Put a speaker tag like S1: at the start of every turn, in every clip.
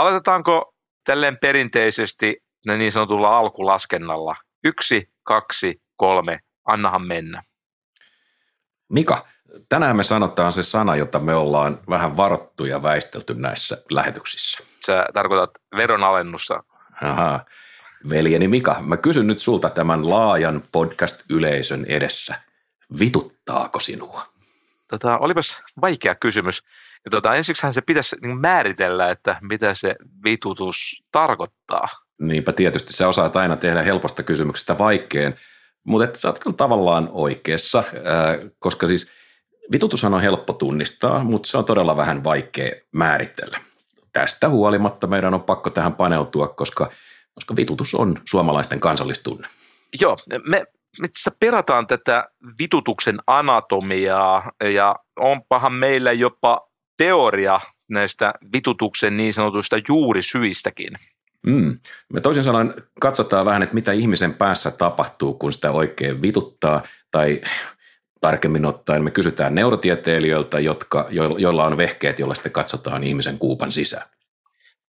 S1: aloitetaanko tälleen perinteisesti niin sanotulla alkulaskennalla? Yksi, kaksi, kolme, annahan mennä.
S2: Mika, tänään me sanotaan se sana, jota me ollaan vähän varattu ja väistelty näissä lähetyksissä.
S1: Sä tarkoitat veronalennusta.
S2: Aha. Veljeni Mika, mä kysyn nyt sulta tämän laajan podcast-yleisön edessä. Vituttaako sinua?
S1: Tota, olipas vaikea kysymys. Ja tota, ensiksihän se pitäisi niin määritellä, että mitä se vitutus tarkoittaa.
S2: Niinpä tietysti sä osaat aina tehdä helposta kysymyksestä vaikkeen, mutta sä oot kyllä tavallaan oikeassa, koska siis vitutushan on helppo tunnistaa, mutta se on todella vähän vaikea määritellä. Tästä huolimatta meidän on pakko tähän paneutua, koska, koska vitutus on suomalaisten kansallistunne.
S1: Joo, me itse perataan tätä vitutuksen anatomiaa ja onpahan meillä jopa teoria näistä vitutuksen niin sanotuista juurisyistäkin.
S2: Mm. Me toisin sanoen katsotaan vähän, että mitä ihmisen päässä tapahtuu, kun sitä oikein vituttaa, tai tarkemmin ottaen me kysytään neurotieteilijöiltä, jotka, joilla on vehkeet, joilla sitten katsotaan ihmisen kuupan sisään.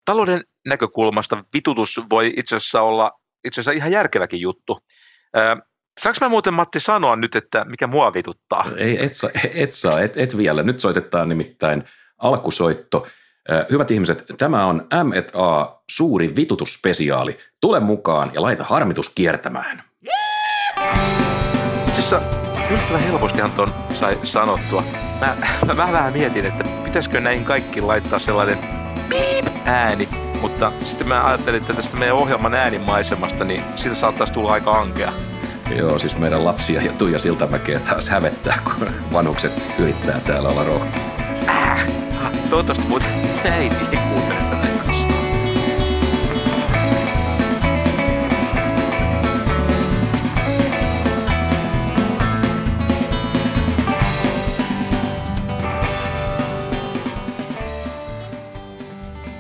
S1: Talouden näkökulmasta vitutus voi itse asiassa olla itse asiassa ihan järkeväkin juttu. Saanko mä muuten Matti sanoa nyt, että mikä mua vituttaa?
S2: Ei, et, saa, et saa, et, et vielä. Nyt soitetaan nimittäin alkusoitto. Hyvät ihmiset, tämä on M&A suuri vitutusspesiaali. Tule mukaan ja laita harmitus kiertämään.
S1: Itse yllättävän helpostihan ton sai sanottua. Mä, mä, mä vähän mietin, että pitäisikö näihin kaikki laittaa sellainen ääni, mutta sitten mä ajattelin, että tästä meidän ohjelman äänimaisemasta, niin siitä saattaisi tulla aika ankea.
S2: Joo, siis meidän lapsia ja Tuija Siltamäkeä taas hävettää, kun vanhukset yrittää täällä olla rohkeita.
S1: Toivottavasti muuten äiti ei kuuntele tätä kanssa.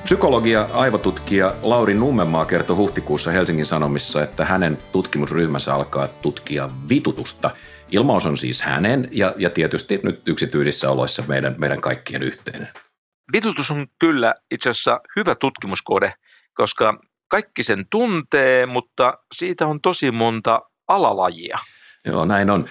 S2: Psykologia aivotutkija Lauri Nummenmaa kertoi huhtikuussa Helsingin Sanomissa, että hänen tutkimusryhmänsä alkaa tutkia vitutusta. Ilmaus on siis hänen ja, ja tietysti nyt yksityisissä oloissa meidän, meidän kaikkien yhteinen.
S1: Vitutus on kyllä itse asiassa hyvä tutkimuskode, koska kaikki sen tuntee, mutta siitä on tosi monta alalajia.
S2: Joo, näin on.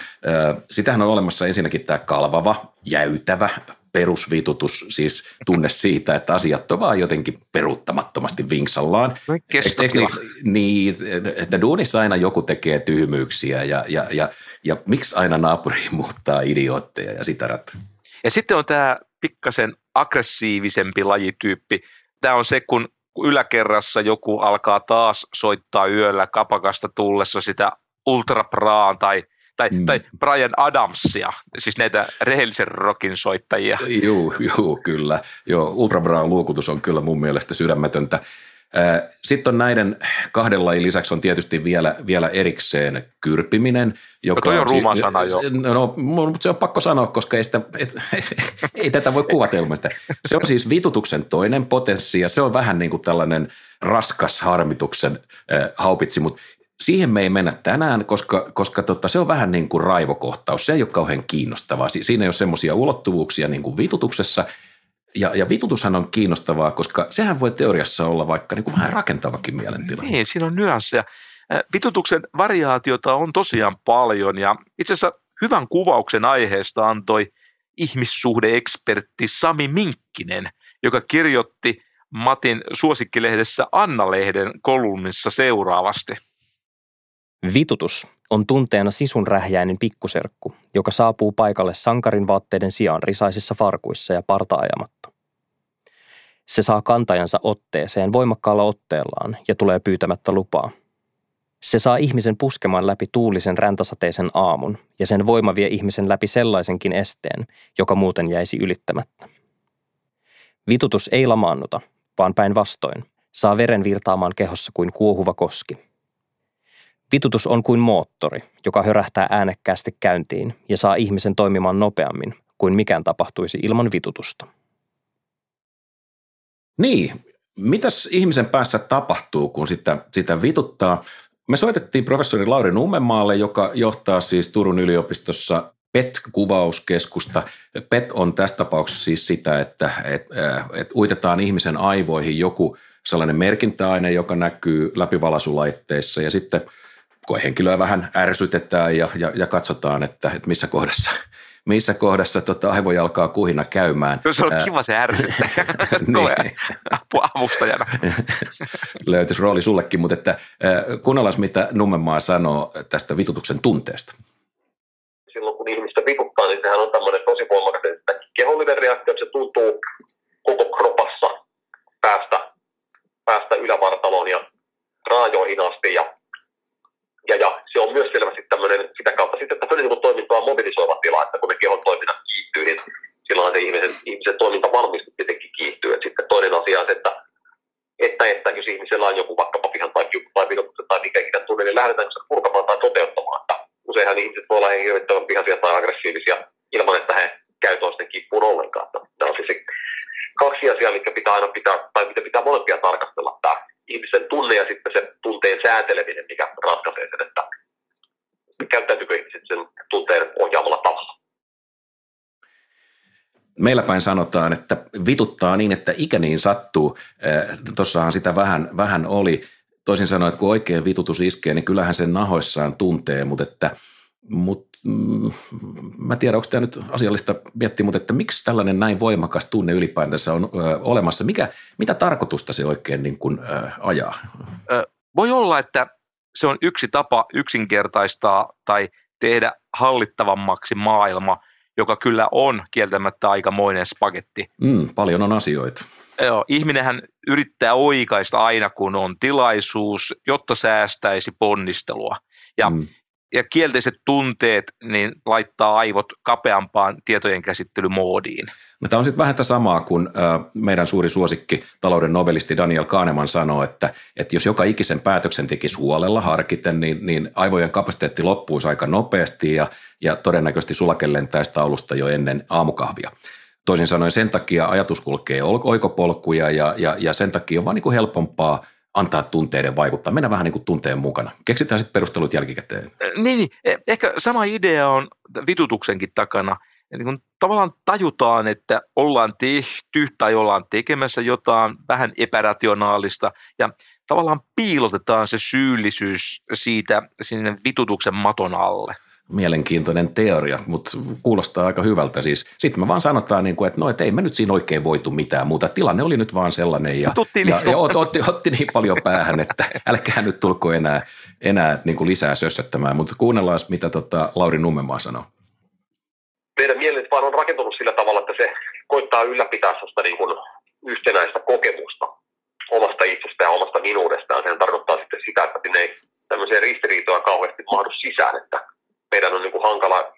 S2: Sitähän on olemassa ensinnäkin tämä kalvava, jäytävä, perusvitutus, siis tunne siitä, että asiat on vaan jotenkin peruuttamattomasti vinksallaan. Eikö, eikö, niin, että duunissa aina joku tekee tyhmyyksiä ja, ja, ja, ja miksi aina naapuri muuttaa idiootteja ja sitä rattaa.
S1: Ja sitten on tämä pikkasen aggressiivisempi lajityyppi. Tämä on se, kun yläkerrassa joku alkaa taas soittaa yöllä kapakasta tullessa sitä ultrapraan tai – tai, mm. tai Brian Adamsia, siis näitä rehellisen rockin soittajia.
S2: Joo, joo, kyllä. Joo, Ultra Brown luokutus on kyllä mun mielestä sydämetöntä. Sitten on näiden kahden lajin lisäksi on tietysti vielä, vielä erikseen kyrpiminen.
S1: Joka no on ruuma sana jo.
S2: No, mutta se on pakko sanoa, koska ei, sitä, et, ei tätä voi kuvatelmasta. Se on siis vitutuksen toinen potenssi ja se on vähän niin kuin tällainen raskas harmituksen äh, haupitsi, mutta siihen me ei mennä tänään, koska, koska tota, se on vähän niin kuin raivokohtaus. Se ei ole kauhean kiinnostavaa. Siinä ei ole semmoisia ulottuvuuksia niin kuin vitutuksessa. Ja, ja vitutushan on kiinnostavaa, koska sehän voi teoriassa olla vaikka niin kuin vähän rakentavakin mielentila.
S1: Niin, siinä on nyansseja. Vitutuksen variaatiota on tosiaan paljon ja itse asiassa hyvän kuvauksen aiheesta antoi ihmissuhdeekspertti Sami Minkkinen, joka kirjoitti Matin suosikkilehdessä Anna-lehden kolumnissa seuraavasti –
S3: Vitutus on tunteena sisun rähjäinen pikkuserkku, joka saapuu paikalle sankarin vaatteiden sijaan risaisissa farkuissa ja partaajamatta. Se saa kantajansa otteeseen voimakkaalla otteellaan ja tulee pyytämättä lupaa. Se saa ihmisen puskemaan läpi tuulisen räntäsateisen aamun ja sen voima vie ihmisen läpi sellaisenkin esteen, joka muuten jäisi ylittämättä. Vitutus ei lamaannuta, vaan päinvastoin saa veren virtaamaan kehossa kuin kuohuva koski – Vitutus on kuin moottori, joka hörähtää äänekkäästi käyntiin ja saa ihmisen toimimaan nopeammin kuin mikään tapahtuisi ilman vitutusta.
S2: Niin, mitäs ihmisen päässä tapahtuu, kun sitä, sitä vituttaa? Me soitettiin professori Lauri Nummenmaalle, joka johtaa siis Turun yliopistossa PET-kuvauskeskusta. PET on tässä tapauksessa siis sitä, että et, et uitetaan ihmisen aivoihin joku sellainen merkintäaine, joka näkyy läpivalaisulaitteissa ja sitten koehenkilöä vähän ärsytetään ja, ja, ja katsotaan, että, että missä kohdassa missä kohdassa tota aivoja alkaa kuhina käymään.
S1: Se on kiva se ärsyttäjä. niin. avustajana.
S2: Löytyisi rooli sullekin, mutta että, kuunnellaan mitä Nummenmaa sanoo tästä vitutuksen tunteesta.
S4: Silloin kun ihmistä vituttaa, niin sehän on tämmöinen tosi voimakas, että kehollinen reaktio, että se tuntuu koko kropassa päästä, päästä ylävartaloon ja raajoihin asti ja ja, ja se on myös selvästi tämmöinen sitä kautta sitten tämmöinen niin toimintaa mobilisoiva tila, että kun ne kehon toiminnat kiihtyy, niin silloin se ihmisen, ihmisen toiminta varmasti tietenkin kiihtyy. Et sitten toinen asia on, että, että, että jos ihmisellä on joku vaikkapa pihan tai kiukku tai vidotuksen tai mikä ikinä tunne, niin lähdetäänkö se purkamaan tai toteuttamaan. Että useinhan ihmiset voi olla hirvittävän pihaisia tai aggressiivisia ilman, että he käy toisten kimppuun ollenkaan. Tämä on siis kaksi asiaa, mitkä pitää aina pitää, tai mitä pitää molempia tarkastella. Tämä ihmisen tunne ja sitten se tunteen sääteleminen, mikä ratkaisee sen, että käyttäytyykö ihmiset sen tunteen ohjaamalla tavalla.
S2: Meillä päin sanotaan, että vituttaa niin, että ikä niin sattuu. Tuossahan sitä vähän, vähän oli. Toisin sanoen, että kun oikein vitutus iskee, niin kyllähän sen nahoissaan tuntee, mutta että mutta mm, mä tiedän, onko tämä nyt asiallista miettiä, mutta että miksi tällainen näin voimakas tunne ylipäätänsä on ö, olemassa? Mikä, mitä tarkoitusta se oikein niin kuin, ö, ajaa?
S1: Ö, voi olla, että se on yksi tapa yksinkertaistaa tai tehdä hallittavammaksi maailma, joka kyllä on kieltämättä aikamoinen spagetti.
S2: Mm, paljon on asioita.
S1: Joo, ihminenhän yrittää oikaista aina, kun on tilaisuus, jotta säästäisi ponnistelua. Ja mm ja kielteiset tunteet niin laittaa aivot kapeampaan tietojen käsittelymoodiin.
S2: No, tämä on sitten vähän sitä samaa kuin meidän suuri suosikki talouden nobelisti Daniel Kahneman sanoo, että, että jos joka ikisen päätöksen tekisi huolella harkiten, niin, niin aivojen kapasiteetti loppuisi aika nopeasti ja, ja todennäköisesti sulake lentäisi taulusta jo ennen aamukahvia. Toisin sanoen sen takia ajatus kulkee oikopolkuja ja, ja, ja sen takia on vaan niin kuin helpompaa – antaa tunteiden vaikuttaa, mennä vähän niin kuin tunteen mukana. Keksitään sitten perustelut jälkikäteen.
S1: Niin, niin, e, ehkä sama idea on vitutuksenkin takana. Niin kun tavallaan tajutaan, että ollaan tehty tai ollaan tekemässä jotain vähän epärationaalista ja tavallaan piilotetaan se syyllisyys siitä sinne vitutuksen maton alle
S2: mielenkiintoinen teoria, mutta kuulostaa aika hyvältä. Siis, Sitten me vaan sanotaan, niin kuin, että no, et ei me nyt siinä oikein voitu mitään muuta. Tilanne oli nyt vaan sellainen ja, ja, ja otti, otti, otti, niin paljon päähän, että älkää nyt tulko enää, enää niin kuin lisää sössättämään. Mutta kuunnellaan, mitä tota Lauri Nummemaa sanoo.
S4: Meidän mielet vaan on rakentunut sillä tavalla, että se koittaa ylläpitää sellaista niin kuin yhtenäistä kokemusta omasta itsestään, omasta minuudestaan. Sehän tarkoittaa sitten sitä, että sinne ei tämmöisiä ristiriitoja kauheasti mahdu sisään, että meidän on niin kuin hankala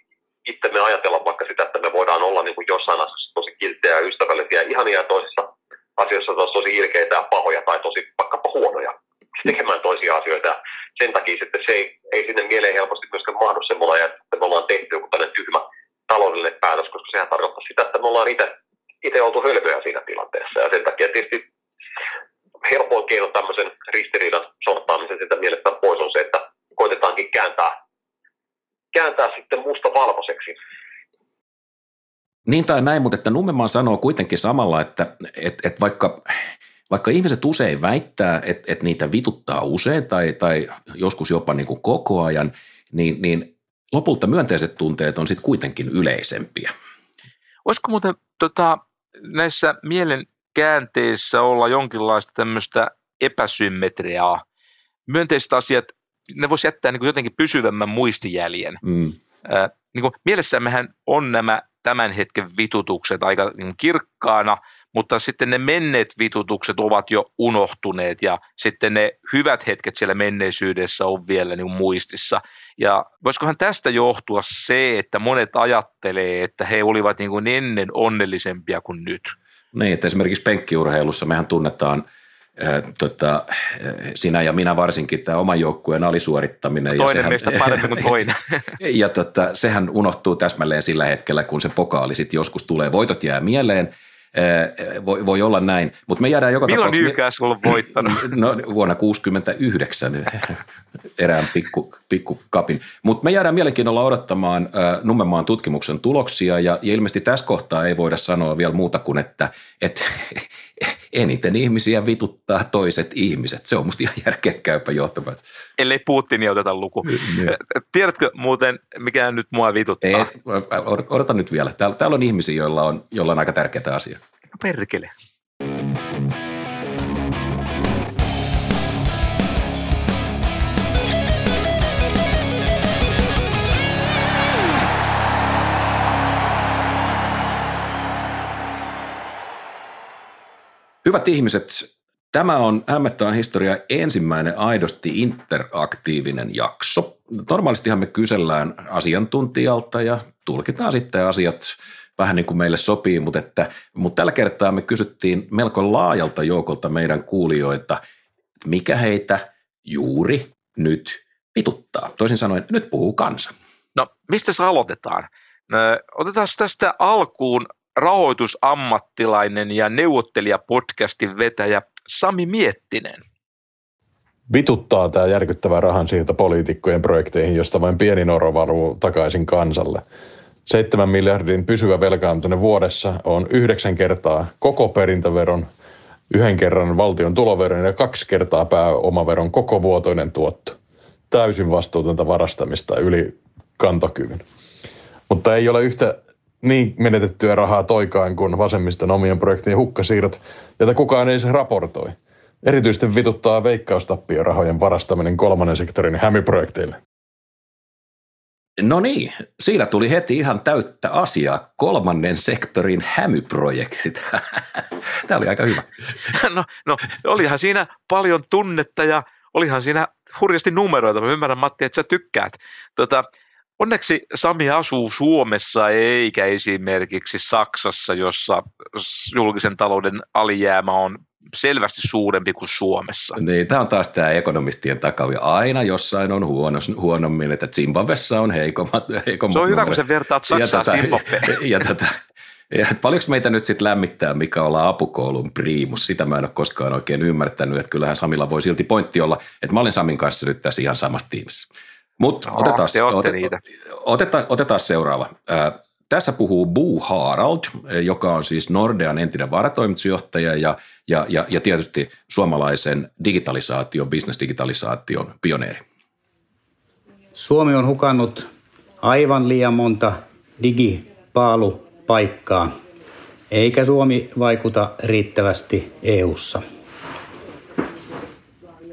S4: itsemme ajatella vaikka sitä, että me voidaan olla niin kuin jossain asiassa tosi kilttejä ja ystävällisiä ja ihania ja toisissa asioissa taas tosi ilkeitä ja pahoja tai tosi vaikkapa huonoja tekemään toisia asioita. Ja sen takia sitten se ei, ei sinne mieleen helposti myöskään mahdu semmoinen, että me ollaan tehty joku tällainen tyhmä taloudellinen päätös, koska sehän tarkoittaa sitä, että me ollaan itse, itse oltu hölmöjä siinä tilanteessa. Ja sen takia tietysti helpoin keino tämmöisen ristiriidan sortaamisen sitä mielestä pois on se, että koitetaankin kääntää kääntää sitten musta valkoiseksi.
S2: Niin tai näin, mutta että Nummemaan sanoo kuitenkin samalla, että, että, että vaikka, vaikka ihmiset usein väittää, että, että niitä vituttaa usein tai, tai joskus jopa niin kuin koko ajan, niin, niin lopulta myönteiset tunteet on sitten kuitenkin yleisempiä.
S1: Olisiko muuten tota, näissä mielen käänteissä olla jonkinlaista tämmöistä epäsymmetriaa? Myönteiset asiat ne voisi jättää niin kuin jotenkin pysyvämmän muistijäljen. Mm. Äh, niin kuin mielessämmehän on nämä tämän hetken vitutukset aika niin kirkkaana, mutta sitten ne menneet vitutukset ovat jo unohtuneet ja sitten ne hyvät hetket siellä menneisyydessä on vielä niin muistissa. Ja voisikohan tästä johtua se, että monet ajattelee, että he olivat niin kuin ennen onnellisempia kuin nyt?
S2: Niin, että esimerkiksi penkkiurheilussa mehän tunnetaan – tota, sinä ja minä varsinkin tämä oman joukkueen alisuorittaminen.
S1: Toinen ja sehän, kuin toinen.
S2: ja tota, sehän unohtuu täsmälleen sillä hetkellä, kun se pokaali sitten joskus tulee. Voitot jää mieleen, voi, voi olla näin, mutta me jäädään joka
S1: Milloin tapauksessa... Milloin on voittanut?
S2: No vuonna 1969 erään pikku, pikku kapin. Mutta me jäädään mielenkiinnolla odottamaan äh, Nummenmaan tutkimuksen tuloksia ja, ja ilmeisesti tässä kohtaa ei voida sanoa vielä muuta kuin, että, että eniten ihmisiä vituttaa toiset ihmiset. Se on musta ihan järkeä käypä johtopäätös.
S1: Ellei Putini oteta luku. Niin. Tiedätkö muuten, mikä nyt mua vituttaa? Ei,
S2: odota nyt vielä. Täällä, täällä on ihmisiä, joilla on, joilla on aika tärkeää asiaa.
S1: Perkele.
S2: Hyvät ihmiset, tämä on Hämmettään historia ensimmäinen aidosti interaktiivinen jakso. Normaalistihan me kysellään asiantuntijalta ja tulkitaan sitten asiat vähän niin kuin meille sopii, mutta, että, mutta tällä kertaa me kysyttiin melko laajalta joukolta meidän kuulijoita, että mikä heitä juuri nyt pituttaa. Toisin sanoen, nyt puhuu kansa.
S1: No, mistä se aloitetaan? Otetaan tästä alkuun rahoitusammattilainen ja neuvottelija-podcastin vetäjä Sami Miettinen.
S5: Vituttaa tämä järkyttävä rahansiirto poliitikkojen projekteihin, josta vain pieni noro varuu takaisin kansalle. 7 miljardin pysyvä velkaantuminen vuodessa on yhdeksän kertaa koko perintöveron, yhden kerran valtion tuloveron ja kaksi kertaa pääomaveron koko vuotoinen tuotto. Täysin vastuutonta varastamista yli kantokyvyn. Mutta ei ole yhtä niin menetettyä rahaa toikaan kuin vasemmiston omien projektien hukkasiirrot, joita kukaan ei se raportoi. Erityisesti vituttaa veikkaustappiorahojen varastaminen kolmannen sektorin hämiprojekteille.
S2: No niin, siinä tuli heti ihan täyttä asiaa. Kolmannen sektorin hämyprojektit. Tämä oli aika hyvä.
S1: No, no olihan siinä paljon tunnetta ja olihan siinä hurjasti numeroita. Mä ymmärrän Matti, että sä tykkäät. Tota, Onneksi Sami asuu Suomessa eikä esimerkiksi Saksassa, jossa julkisen talouden alijäämä on selvästi suurempi kuin Suomessa.
S2: Niin, tämä on taas tämä ekonomistien takavia. Aina jossain on huono, huonommin, että Zimbabwessa on heikommat. heikommat
S1: se on hyvä, kun sä vertaat Saksaa ja, tota,
S2: ja, tota, ja paljonko meitä nyt sitten lämmittää, mikä ollaan apukoulun priimus? Sitä mä en ole koskaan oikein ymmärtänyt, että kyllähän Samilla voi silti pointti olla, että mä olin Samin kanssa nyt tässä ihan samassa tiimissä. Mutta no, otetaan, otetaan, otetaan, otetaan seuraava. Tässä puhuu Boo Harald, joka on siis Nordean entinen varatoimitusjohtaja ja, ja, ja, ja tietysti suomalaisen digitalisaation, business-digitalisaation pioneeri.
S6: Suomi on hukannut aivan liian monta digipaalupaikkaa, eikä Suomi vaikuta riittävästi EU:ssa.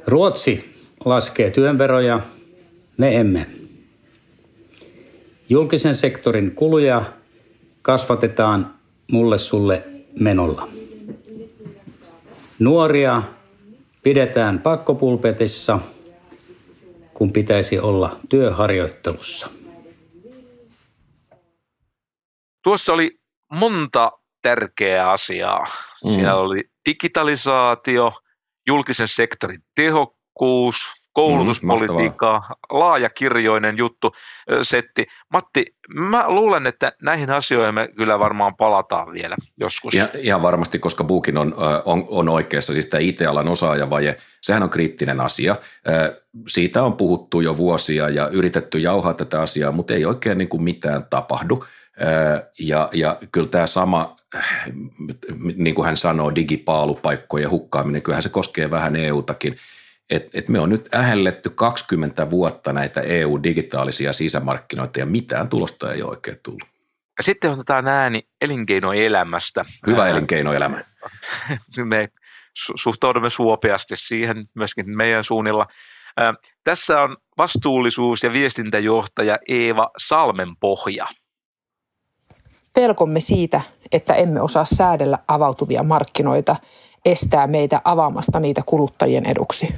S6: Ruotsi laskee työnveroja – me emme. Julkisen sektorin kuluja kasvatetaan mulle sulle menolla. Nuoria pidetään pakkopulpetissa, kun pitäisi olla työharjoittelussa.
S1: Tuossa oli monta tärkeää asiaa. Mm. Siellä oli digitalisaatio, julkisen sektorin tehokkuus, koulutuspolitiikkaa, mm, laajakirjoinen juttu, setti. Matti, mä luulen, että näihin asioihin me kyllä varmaan palataan vielä joskus.
S2: Ihan, ihan varmasti, koska Buukin on, on, on oikeassa, siis tämä IT-alan osaajavaje, sehän on kriittinen asia. Siitä on puhuttu jo vuosia ja yritetty jauhaa tätä asiaa, mutta ei oikein niin kuin mitään tapahdu. Ja, ja kyllä tämä sama, niin kuin hän sanoo, digipaalupaikkojen hukkaaminen, kyllähän se koskee vähän EU-takin – että et me on nyt ähelletty 20 vuotta näitä EU-digitaalisia sisämarkkinoita ja mitään tulosta ei oikein tullut.
S1: Ja sitten otetaan ääni elinkeinoelämästä.
S2: Hyvä elinkeinoelämä.
S1: Me suhtaudumme suopeasti siihen myöskin meidän suunnilla. Tässä on vastuullisuus- ja viestintäjohtaja Eeva Salmenpohja.
S7: Pelkomme siitä, että emme osaa säädellä avautuvia markkinoita, estää meitä avaamasta niitä kuluttajien eduksi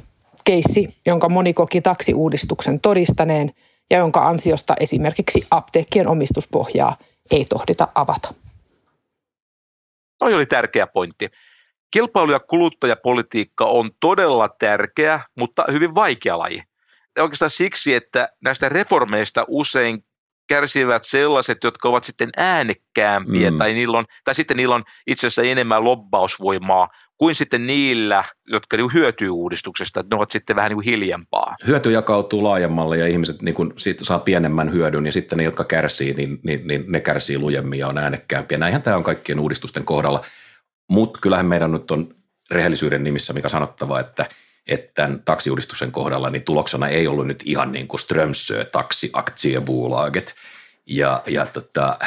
S7: keissi, jonka moni koki taksiuudistuksen todistaneen ja jonka ansiosta esimerkiksi apteekkien omistuspohjaa ei tohdita avata.
S1: Toi oli tärkeä pointti. Kilpailu- ja kuluttajapolitiikka on todella tärkeä, mutta hyvin vaikea laji. Oikeastaan siksi, että näistä reformeista usein kärsivät sellaiset, jotka ovat sitten äänekkäämpiä,
S2: Mm.
S1: tai, niillä on, tai sitten niillä on itse asiassa enemmän lobbausvoimaa kuin sitten niillä, jotka niinku hyötyy uudistuksesta, että ne ovat sitten vähän niin kuin hiljempaa.
S2: Hyöty jakautuu laajemmalle ja ihmiset niin kun siitä saa pienemmän hyödyn ja sitten ne, jotka kärsii, niin, niin, niin ne kärsii lujemmin ja on äänekkäämpiä. Näinhän tämä on kaikkien uudistusten kohdalla. Mutta kyllähän meidän nyt on rehellisyyden nimissä mikä sanottava, että, että tämän taksiuudistuksen kohdalla niin tuloksena ei ollut nyt ihan niin kuin Strömsö taksi. Ja, ja tota,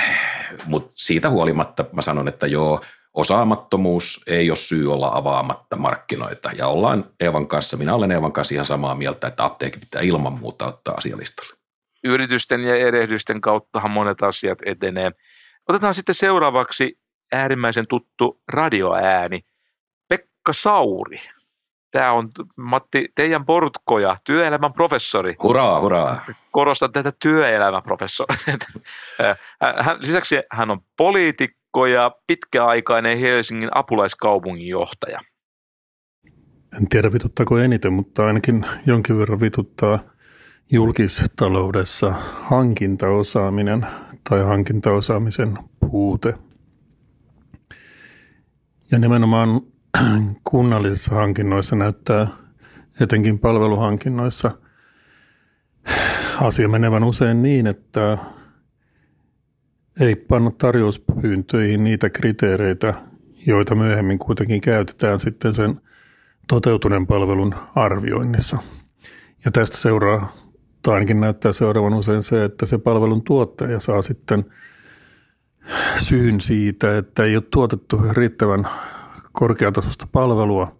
S2: mutta siitä huolimatta mä sanon, että joo, osaamattomuus ei ole syy olla avaamatta markkinoita. Ja ollaan Eevan kanssa, minä olen Eevan kanssa ihan samaa mieltä, että apteekki pitää ilman muuta ottaa asialistalle.
S1: Yritysten ja erehdysten kauttahan monet asiat etenee. Otetaan sitten seuraavaksi äärimmäisen tuttu radioääni, Pekka Sauri. Tämä on, Matti, teidän portkoja, työelämän professori.
S2: Hurraa, hurraa.
S1: Korostan tätä työelämäprofessori. Hän, lisäksi hän on poliitikko ja pitkäaikainen Helsingin apulaiskaupunginjohtaja.
S8: En tiedä vituttaako eniten, mutta ainakin jonkin verran vituttaa julkistaloudessa hankintaosaaminen tai hankintaosaamisen puute. Ja nimenomaan kunnallisissa hankinnoissa näyttää, etenkin palveluhankinnoissa, asia menevän usein niin, että ei panna tarjouspyyntöihin niitä kriteereitä, joita myöhemmin kuitenkin käytetään sitten sen toteutuneen palvelun arvioinnissa. Ja tästä seuraa, tai ainakin näyttää seuraavan usein se, että se palvelun tuottaja saa sitten syyn siitä, että ei ole tuotettu riittävän korkeatasosta palvelua.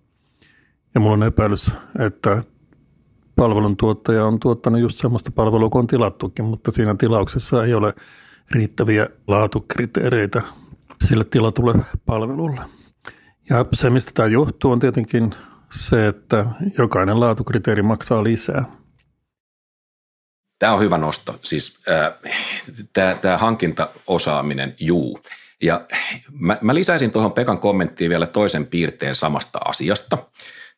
S8: Ja mulla on epäilys, että palvelun tuottaja on tuottanut just sellaista palvelua kuin on tilattukin, mutta siinä tilauksessa ei ole riittäviä laatukriteereitä sille tilatulle palvelulle. Ja se, mistä tämä johtuu, on tietenkin se, että jokainen laatukriteeri maksaa lisää.
S2: Tämä on hyvä nosto. Siis äh, tämä, tämä hankintaosaaminen, juu. Ja mä, mä lisäisin tuohon Pekan kommenttiin vielä toisen piirteen samasta asiasta.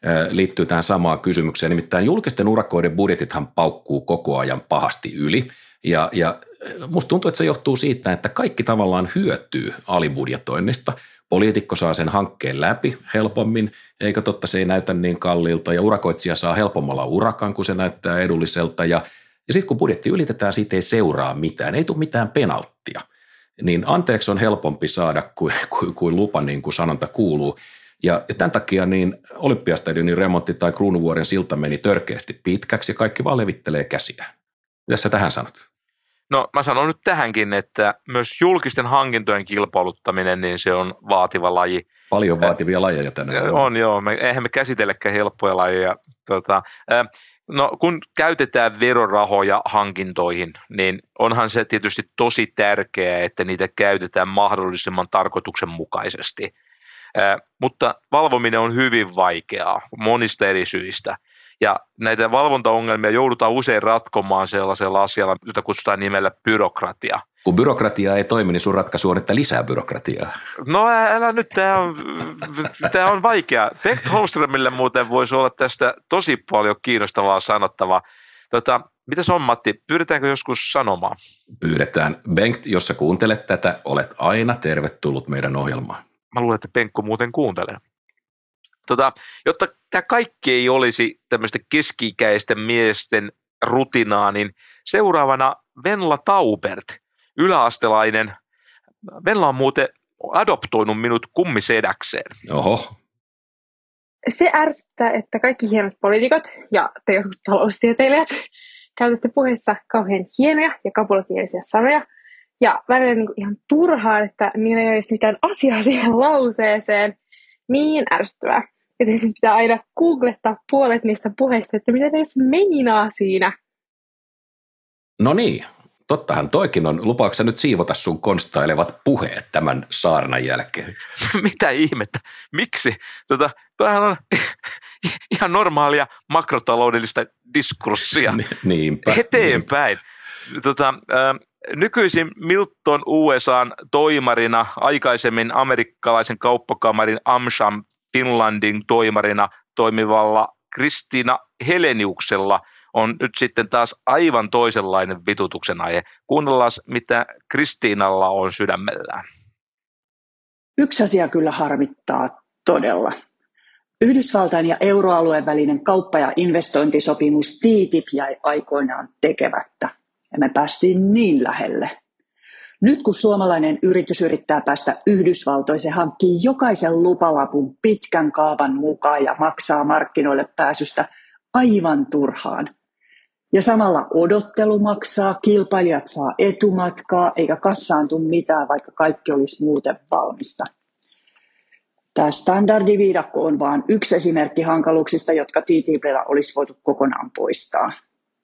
S2: Äh, liittyy tähän samaan kysymykseen. Nimittäin julkisten urakoiden budjetithan paukkuu koko ajan pahasti yli. Ja, ja musta tuntuu, että se johtuu siitä, että kaikki tavallaan hyötyy alibudjetoinnista. Poliitikko saa sen hankkeen läpi helpommin, eikä totta se ei näytä niin kalliilta, ja urakoitsija saa helpommalla urakan, kun se näyttää edulliselta, ja, ja sitten kun budjetti ylitetään, siitä ei seuraa mitään, ei tule mitään penalttia. Niin anteeksi on helpompi saada kuin, kuin, kuin lupa, niin kuin sanonta kuuluu. Ja, ja tämän takia niin Olympiastadionin remontti tai Kruunuvuoren silta meni törkeästi pitkäksi, ja kaikki vaan levittelee käsiä. Mitä sä tähän sanot?
S1: No mä sanon nyt tähänkin, että myös julkisten hankintojen kilpailuttaminen, niin se on vaativa laji.
S2: Paljon vaativia lajeja tänne.
S1: On joo, me, eihän me käsitellekään helppoja lajeja. Tota, no, kun käytetään verorahoja hankintoihin, niin onhan se tietysti tosi tärkeää, että niitä käytetään mahdollisimman tarkoituksenmukaisesti. Mutta valvominen on hyvin vaikeaa monista eri syistä. Ja näitä valvontaongelmia joudutaan usein ratkomaan sellaisella asialla, jota kutsutaan nimellä byrokratia.
S2: Kun byrokratia ei toimi, niin sun ratkaisu on, että lisää byrokratiaa.
S1: No älä nyt, tämä on, tämä on vaikea. Bengt Holmströmille muuten voisi olla tästä tosi paljon kiinnostavaa sanottavaa. Tota, Mitäs on Matti, pyydetäänkö joskus sanomaan?
S2: Pyydetään. Bengt, jos sä kuuntelet tätä, olet aina tervetullut meidän ohjelmaan.
S1: Mä luulen, että Penkko muuten kuuntelee. Tota, jotta tämä kaikki ei olisi tämmöistä keski-ikäisten miesten rutinaa, niin seuraavana Venla Taubert, yläastelainen. Venla on muuten adoptoinut minut kummisedäkseen.
S2: Oho.
S9: Se ärsyttää, että kaikki hienot poliitikot ja te jotkut taloustieteilijät käytätte puheessa kauhean hienoja ja kapulakielisiä sanoja. Ja välillä niin ihan turhaan, että niillä ei olisi mitään asiaa siihen lauseeseen. Niin ärsyttävää. Että siis pitää aina googlettaa puolet niistä puheista, että mitä ne edes meinaa siinä.
S2: No niin, tottahan toikin on. Lupaako nyt siivota sun konstailevat puheet tämän saarnan jälkeen?
S1: Mitä ihmettä? Miksi? Tota, toihan on ihan normaalia makrotaloudellista diskurssia.
S2: Niinpä.
S1: Eteenpäin. Tota, äh, nykyisin Milton USAn toimarina, aikaisemmin amerikkalaisen kauppakamarin Amsham Finlandin toimarina toimivalla Kristiina Heleniuksella on nyt sitten taas aivan toisenlainen vitutuksen aihe. Kuunnellaan, mitä Kristiinalla on sydämellään.
S10: Yksi asia kyllä harmittaa todella. Yhdysvaltain ja euroalueen välinen kauppa- ja investointisopimus TTIP jäi aikoinaan tekevättä. Ja me päästiin niin lähelle. Nyt kun suomalainen yritys yrittää päästä Yhdysvaltoihin, se hankkii jokaisen lupalapun pitkän kaavan mukaan ja maksaa markkinoille pääsystä aivan turhaan. Ja samalla odottelu maksaa, kilpailijat saa etumatkaa, eikä kassaantu mitään, vaikka kaikki olisi muuten valmista. Tämä standardiviidakko on vain yksi esimerkki hankaluuksista, jotka TTIPillä olisi voitu kokonaan poistaa.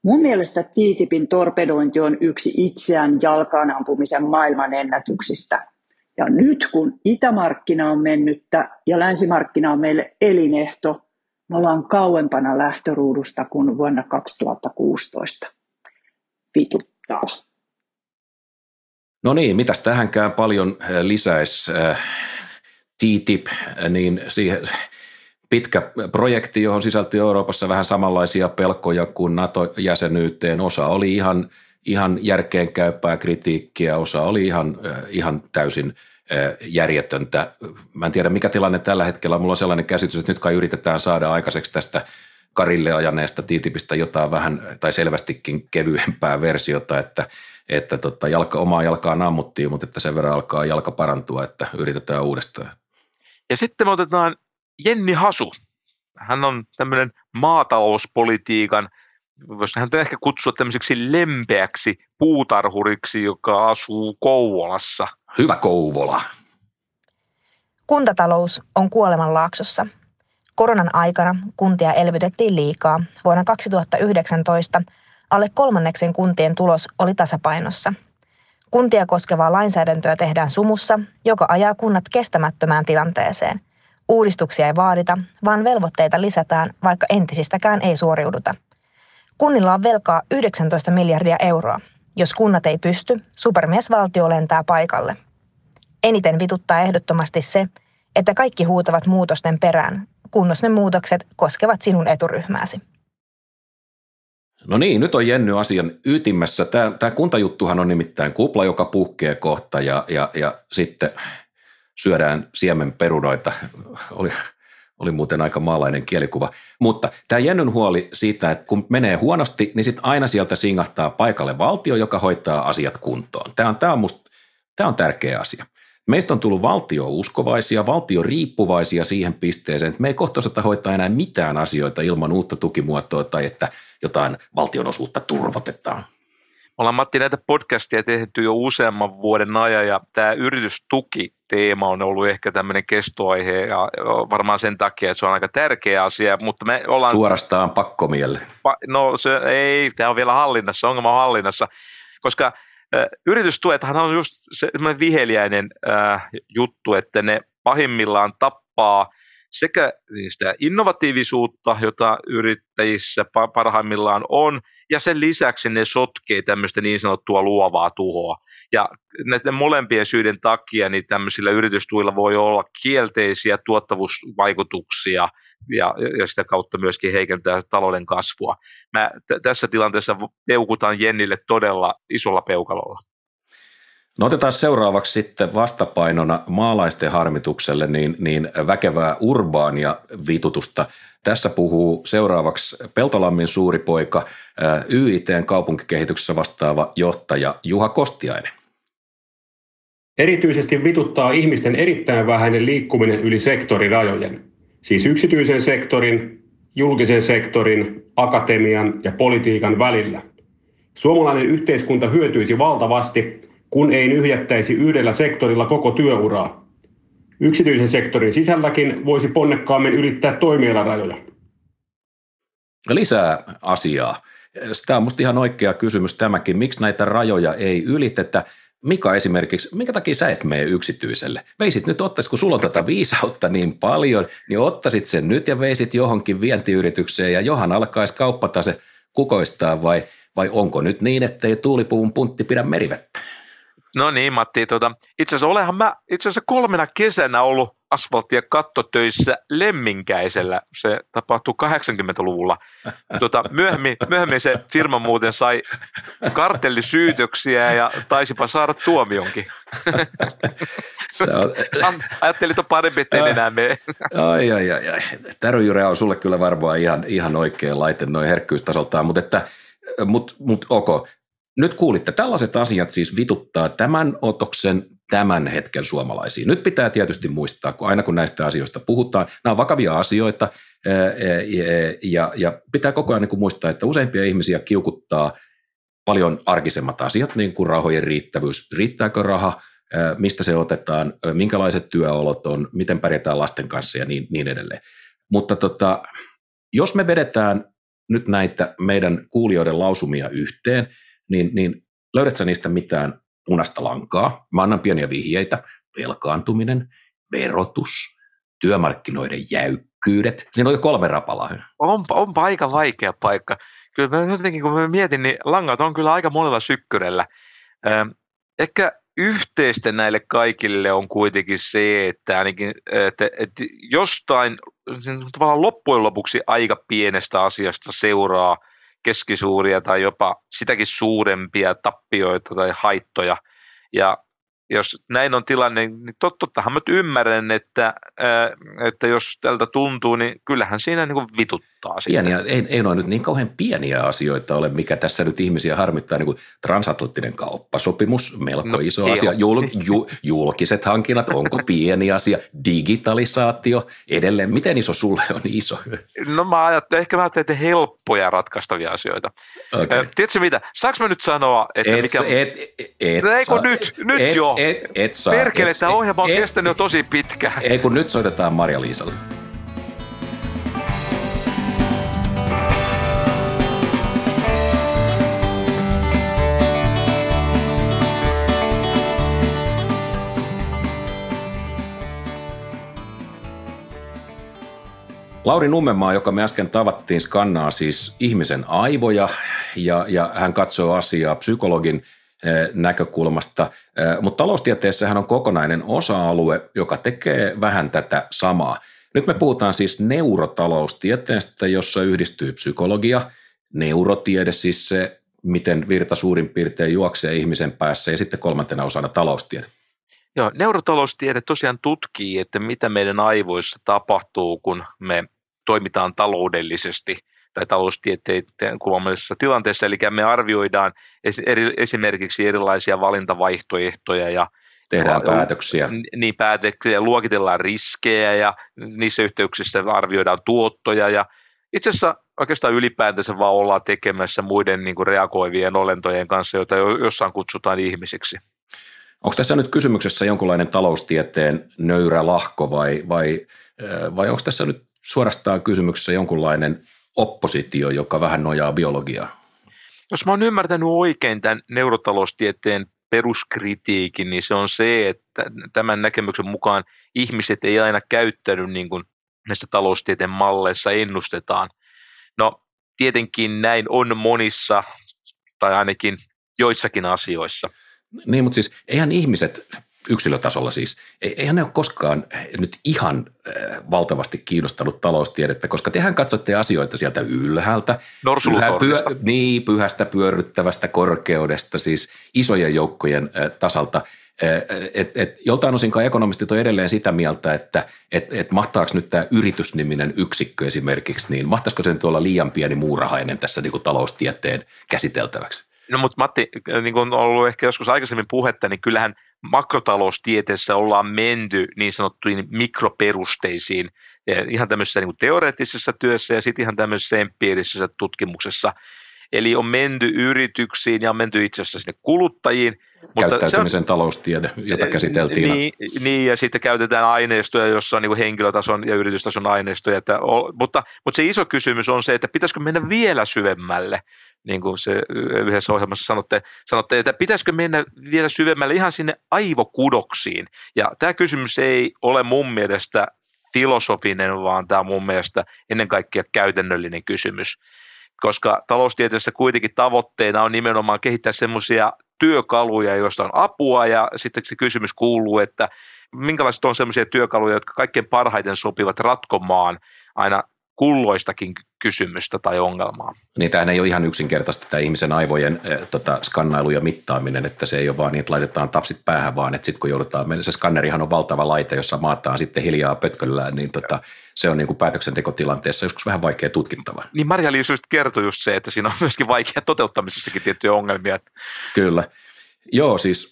S10: Mun mielestä TTIPin torpedointi on yksi itseään jalkaan ampumisen maailman ennätyksistä. Ja nyt kun itämarkkina on mennyttä ja länsimarkkina on meille elinehto, me ollaan kauempana lähtöruudusta kuin vuonna 2016. Vituttaa.
S2: No niin, mitäs tähänkään paljon lisäisi TTIP, niin siihen pitkä projekti, johon sisälti Euroopassa vähän samanlaisia pelkoja kuin NATO-jäsenyyteen. Osa oli ihan, ihan järkeenkäypää kritiikkiä, osa oli ihan, ihan täysin järjetöntä. Mä en tiedä, mikä tilanne tällä hetkellä. Mulla on sellainen käsitys, että nyt kai yritetään saada aikaiseksi tästä Karille ajaneesta TTIPistä jotain vähän tai selvästikin kevyempää versiota, että, että tota, jalka, omaa jalkaa nammuttiin, mutta että sen verran alkaa jalka parantua, että yritetään uudestaan.
S1: Ja sitten me otetaan Jenni Hasu. Hän on tämmöinen maatalouspolitiikan, voisi hän ehkä kutsua tämmöiseksi lempeäksi puutarhuriksi, joka asuu Kouvolassa.
S2: Hyvä Kouvola.
S11: Kuntatalous on kuolemanlaaksossa. Koronan aikana kuntia elvytettiin liikaa. Vuonna 2019 alle kolmanneksen kuntien tulos oli tasapainossa. Kuntia koskevaa lainsäädäntöä tehdään sumussa, joka ajaa kunnat kestämättömään tilanteeseen. Uudistuksia ei vaadita, vaan velvoitteita lisätään, vaikka entisistäkään ei suoriuduta. Kunnilla on velkaa 19 miljardia euroa. Jos kunnat ei pysty, supermiesvaltio lentää paikalle. Eniten vituttaa ehdottomasti se, että kaikki huutavat muutosten perään, kunnos ne muutokset koskevat sinun eturyhmääsi.
S2: No niin, nyt on Jenny asian ytimessä. Tämä, tämä kuntajuttuhan on nimittäin kupla, joka puhkee kohta ja, ja, ja sitten syödään siemenperunoita. Oli, oli muuten aika maalainen kielikuva. Mutta tämä Jennyn huoli siitä, että kun menee huonosti, niin sitten aina sieltä singahtaa paikalle valtio, joka hoitaa asiat kuntoon. Tämä on, tämä on, musta, tämä on tärkeä asia. Meistä on tullut valtio-uskovaisia, valtio-riippuvaisia siihen pisteeseen, että me ei kohta osata hoitaa enää mitään asioita ilman uutta tukimuotoa tai että jotain valtionosuutta turvotetaan.
S1: Ollaan Matti näitä podcastia tehty jo useamman vuoden ajan ja tämä yritystuki teema on ollut ehkä tämmöinen kestoaihe ja varmaan sen takia, että se on aika tärkeä asia, mutta me ollaan...
S2: Suorastaan pakkomielle.
S1: No se ei, tämä on vielä hallinnassa, ongelma on hallinnassa, koska yritystuethan on just semmoinen viheliäinen äh, juttu, että ne pahimmillaan tappaa sekä sitä innovatiivisuutta, jota yrittäjissä parhaimmillaan on, ja sen lisäksi ne sotkee tämmöistä niin sanottua luovaa tuhoa. Ja näiden molempien syiden takia niin tämmöisillä yritystuilla voi olla kielteisiä tuottavuusvaikutuksia ja, ja sitä kautta myöskin heikentää talouden kasvua. Mä t- tässä tilanteessa peukutan Jennille todella isolla peukalolla.
S2: No otetaan seuraavaksi sitten vastapainona maalaisten harmitukselle niin, niin väkevää urbaania vitutusta. Tässä puhuu seuraavaksi Peltolammin suuri poika, YITn kaupunkikehityksessä vastaava johtaja Juha Kostiainen.
S12: Erityisesti vituttaa ihmisten erittäin vähäinen liikkuminen yli sektorirajojen, siis yksityisen sektorin, julkisen sektorin, akatemian ja politiikan välillä. Suomalainen yhteiskunta hyötyisi valtavasti, kun ei nyhjättäisi yhdellä sektorilla koko työuraa. Yksityisen sektorin sisälläkin voisi ponnekkaammin ylittää toimialarajoja.
S2: Lisää asiaa. Tämä on minusta ihan oikea kysymys tämäkin. Miksi näitä rajoja ei ylitetä? Mika esimerkiksi, minkä takia sä et mene yksityiselle? Veisit nyt, ottais, kun sulla on tätä viisautta niin paljon, niin ottaisit sen nyt ja veisit johonkin vientiyritykseen ja johan alkaisi kauppata se kukoistaa vai, vai onko nyt niin, että ei tuulipuvun puntti pidä merivettä?
S1: No niin, Matti. Tuota, itse asiassa olenhan mä itse asiassa kolmena kesänä ollut asfaltti- ja kattotöissä Lemminkäisellä. Se tapahtui 80-luvulla. Tuota, myöhemmin, myöhemmin se firma muuten sai kartellisyytöksiä ja taisipa saada tuomionkin. on... Ajattelin, että on parempi, että en enää mene.
S2: ai, ai, ai, ai. Täryjyre on sulle kyllä varmaan ihan, ihan oikea laite noin herkkyystasoltaan, mutta että mut, mut, ok. Nyt kuulitte, tällaiset asiat siis vituttaa tämän otoksen tämän hetken suomalaisiin. Nyt pitää tietysti muistaa, kun aina kun näistä asioista puhutaan, nämä on vakavia asioita ja, ja pitää koko ajan niin muistaa, että useimpia ihmisiä kiukuttaa paljon arkisemmat asiat, niin kuin rahojen riittävyys, riittääkö raha, mistä se otetaan, minkälaiset työolot on, miten pärjätään lasten kanssa ja niin, niin edelleen. Mutta tota, jos me vedetään nyt näitä meidän kuulijoiden lausumia yhteen, niin, niin löydätkö niistä mitään punaista lankaa? Mä annan pieniä vihjeitä. Velkaantuminen, verotus, työmarkkinoiden jäykkyydet. Siinä on jo kolme rapalaa.
S1: On, on aika vaikea paikka. Kyllä mä jotenkin, kun mä mietin, niin langat on kyllä aika monella sykkyrellä. ehkä yhteistä näille kaikille on kuitenkin se, että ainakin että, että jostain tavallaan loppujen lopuksi aika pienestä asiasta seuraa keskisuuria tai jopa sitäkin suurempia tappioita tai haittoja. Ja jos näin on tilanne, niin tot, tottahan mä ymmärrän, että, että jos tältä tuntuu, niin kyllähän siinä niin kuin vituttaa.
S2: Pieniä, ei, ei noin nyt niin kauhean pieniä asioita ole, mikä tässä nyt ihmisiä harmittaa, niin kuin transatlanttinen kauppasopimus, melko no, iso asia, Jul, ju, julkiset hankinnat, onko pieni asia, digitalisaatio, edelleen, miten iso sulle on iso?
S1: No mä ajattelen, ehkä mä ajattelen, helppoja ratkaistavia asioita. Okay. Tiedätkö mitä, saanko mä nyt sanoa, että
S2: et,
S1: mikä...
S2: Et, et, et,
S1: no, ei kun nyt, nyt
S2: et,
S1: jo.
S2: Et, et saa.
S1: Perkele,
S2: et,
S1: tämä ohjelma on
S2: et,
S1: kestänyt jo tosi pitkään.
S2: Ei kun nyt soitetaan Marja-Liisalle. Lauri Nummenmaa, joka me äsken tavattiin, skannaa siis ihmisen aivoja ja, ja hän katsoo asiaa psykologin eh, näkökulmasta, eh, mutta taloustieteessähän on kokonainen osa-alue, joka tekee vähän tätä samaa. Nyt me puhutaan siis neurotaloustieteestä, jossa yhdistyy psykologia, neurotiede, siis se, miten virta suurin piirtein juoksee ihmisen päässä, ja sitten kolmantena osana taloustiede.
S1: Joo, neurotaloustiede tosiaan tutkii, että mitä meidän aivoissa tapahtuu, kun me toimitaan taloudellisesti tai taloustieteiden kulmallisessa tilanteessa, eli me arvioidaan esimerkiksi erilaisia valintavaihtoehtoja ja
S2: Tehdään päätöksiä.
S1: Niin, päätöksiä, luokitellaan riskejä ja niissä yhteyksissä arvioidaan tuottoja ja itse asiassa oikeastaan ylipäätänsä vaan ollaan tekemässä muiden niin kuin reagoivien olentojen kanssa, joita jossain kutsutaan ihmisiksi.
S2: Onko tässä nyt kysymyksessä jonkunlainen taloustieteen nöyrä lahko vai, vai, vai onko tässä nyt suorastaan kysymyksessä jonkunlainen oppositio, joka vähän nojaa biologiaa?
S1: Jos mä oon ymmärtänyt oikein tämän neurotaloustieteen peruskritiikin, niin se on se, että tämän näkemyksen mukaan ihmiset ei aina käyttänyt niin kuin näissä taloustieteen malleissa ennustetaan. No tietenkin näin on monissa tai ainakin joissakin asioissa.
S2: Niin, mutta siis eihän ihmiset yksilötasolla siis, eihän ne ole koskaan nyt ihan äh, valtavasti kiinnostanut taloustiedettä, koska tehän katsotte asioita sieltä ylhäältä, pyhä, pyhä, niin, pyhästä pyörryttävästä korkeudesta, siis isojen joukkojen äh, tasalta. Et, et, joltain osinkaan ekonomistit on edelleen sitä mieltä, että et, et mahtaako nyt tämä yritysniminen yksikkö esimerkiksi, niin mahtaisiko se nyt olla liian pieni muurahainen tässä niin kuin taloustieteen käsiteltäväksi?
S1: No mutta Matti, niin kuin on ollut ehkä joskus aikaisemmin puhetta, niin kyllähän – makrotaloustieteessä ollaan menty niin sanottuihin mikroperusteisiin ihan tämmöisessä niin teoreettisessa työssä ja sitten ihan tämmöisessä empiirisessä tutkimuksessa. Eli on menty yrityksiin ja on menty itse asiassa sinne kuluttajiin.
S2: Käyttäytymisen on, taloustiede, jota käsiteltiin.
S1: Niin, niin, ja sitten käytetään aineistoja, jossa on niin henkilötason ja yritystason aineistoja. Että, mutta, mutta se iso kysymys on se, että pitäisikö mennä vielä syvemmälle niin kuin se yhdessä ohjelmassa sanotte, sanotte, että pitäisikö mennä vielä syvemmälle ihan sinne aivokudoksiin. Ja tämä kysymys ei ole mun mielestä filosofinen, vaan tämä on mun mielestä ennen kaikkea käytännöllinen kysymys. Koska taloustieteessä kuitenkin tavoitteena on nimenomaan kehittää semmoisia työkaluja, joista on apua ja sitten se kysymys kuuluu, että minkälaiset on sellaisia työkaluja, jotka kaikkein parhaiten sopivat ratkomaan aina kulloistakin kysymystä tai ongelmaa.
S2: Niin tämähän ei ole ihan yksinkertaista tämä ihmisen aivojen äh, tota, skannailu ja mittaaminen, että se ei ole vaan niin, että laitetaan tapsit päähän, vaan että sitten kun joudutaan, se skannerihan on valtava laite, jossa maataan sitten hiljaa pötköllään, niin tota, se on niin kuin päätöksentekotilanteessa joskus vähän vaikea tutkittava.
S1: Niin Marja Liisu kertoi just se, että siinä on myöskin vaikea toteuttamisessakin tiettyjä ongelmia.
S2: Kyllä. Joo, siis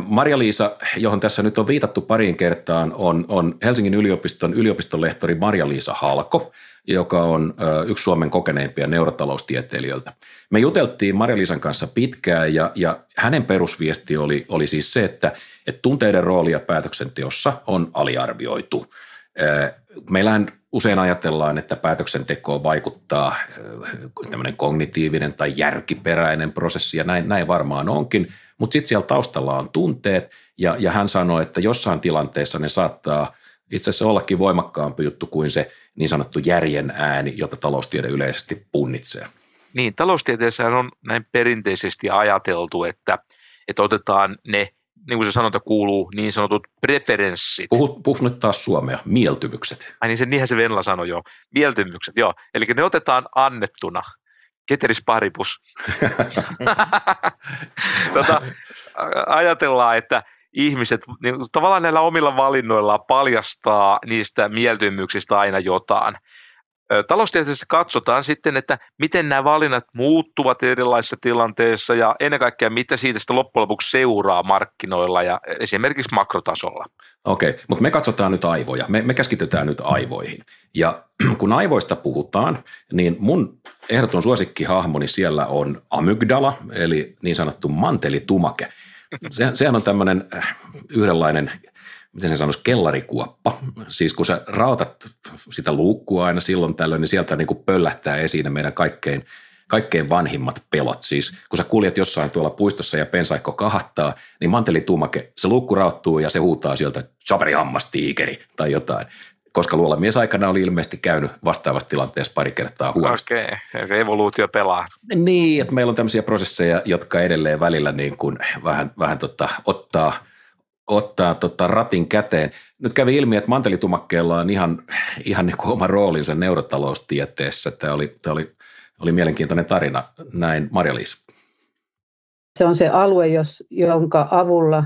S2: Marja-Liisa, johon tässä nyt on viitattu pariin kertaan, on, on Helsingin yliopiston yliopistolehtori Marja-Liisa Halko, joka on ö, yksi Suomen kokeneimpia neurotaloustieteilijöiltä. Me juteltiin Marja-Liisan kanssa pitkään ja, ja hänen perusviesti oli, oli siis se, että, että tunteiden roolia päätöksenteossa on aliarvioitu. Meillähän usein ajatellaan, että päätöksentekoon vaikuttaa tämmöinen kognitiivinen tai järkiperäinen prosessi, ja näin, näin varmaan onkin, mutta sitten siellä taustalla on tunteet, ja, ja hän sanoi, että jossain tilanteessa ne saattaa itse asiassa ollakin voimakkaampi juttu kuin se niin sanottu järjen ääni, jota taloustiede yleisesti punnitsee.
S1: Niin, taloustieteessä on näin perinteisesti ajateltu, että, että otetaan ne niin kuin se sanonta kuuluu, niin sanotut preferenssit.
S2: Puhut, puhut nyt taas suomea, mieltymykset.
S1: Ai niin, se, niinhän se Venla sanoi jo, mieltymykset, joo. Eli ne otetaan annettuna. Keteris paribus. tota, ajatellaan, että ihmiset niin, tavallaan näillä omilla valinnoillaan paljastaa niistä mieltymyksistä aina jotain. Taloustieteessä katsotaan sitten, että miten nämä valinnat muuttuvat erilaisissa tilanteissa ja ennen kaikkea mitä siitä sitten loppujen lopuksi seuraa markkinoilla ja esimerkiksi makrotasolla.
S2: Okei, okay, mutta me katsotaan nyt aivoja, me, me keskitytään nyt aivoihin. Ja kun aivoista puhutaan, niin mun ehdoton suosikkihahmoni siellä on amygdala, eli niin sanottu mantelitumake. Se, sehän on tämmöinen äh, yhdenlainen miten se sanoisi, kellarikuoppa. Siis kun sä rautat sitä luukkua aina silloin tällöin, niin sieltä niin kuin pöllähtää esiin ne meidän kaikkein, kaikkein vanhimmat pelot. Siis kun sä kuljet jossain tuolla puistossa ja pensaikko kahattaa, niin mantelitumake, se luukku rauttuu ja se huutaa sieltä hammas tiikeri tai jotain. Koska luola mies aikana oli ilmeisesti käynyt vastaavassa tilanteessa pari kertaa huonosti.
S1: Okei, okay. evoluutio pelaa.
S2: Niin, että meillä on tämmöisiä prosesseja, jotka edelleen välillä niin kuin vähän, vähän tota, ottaa – ottaa tota ratin käteen. Nyt kävi ilmi, että mantelitumakkeella on ihan, ihan niin kuin oma roolinsa neurotaloustieteessä. Tämä oli, tämä oli, oli mielenkiintoinen tarina. Näin marja.
S13: Se on se alue, jos, jonka avulla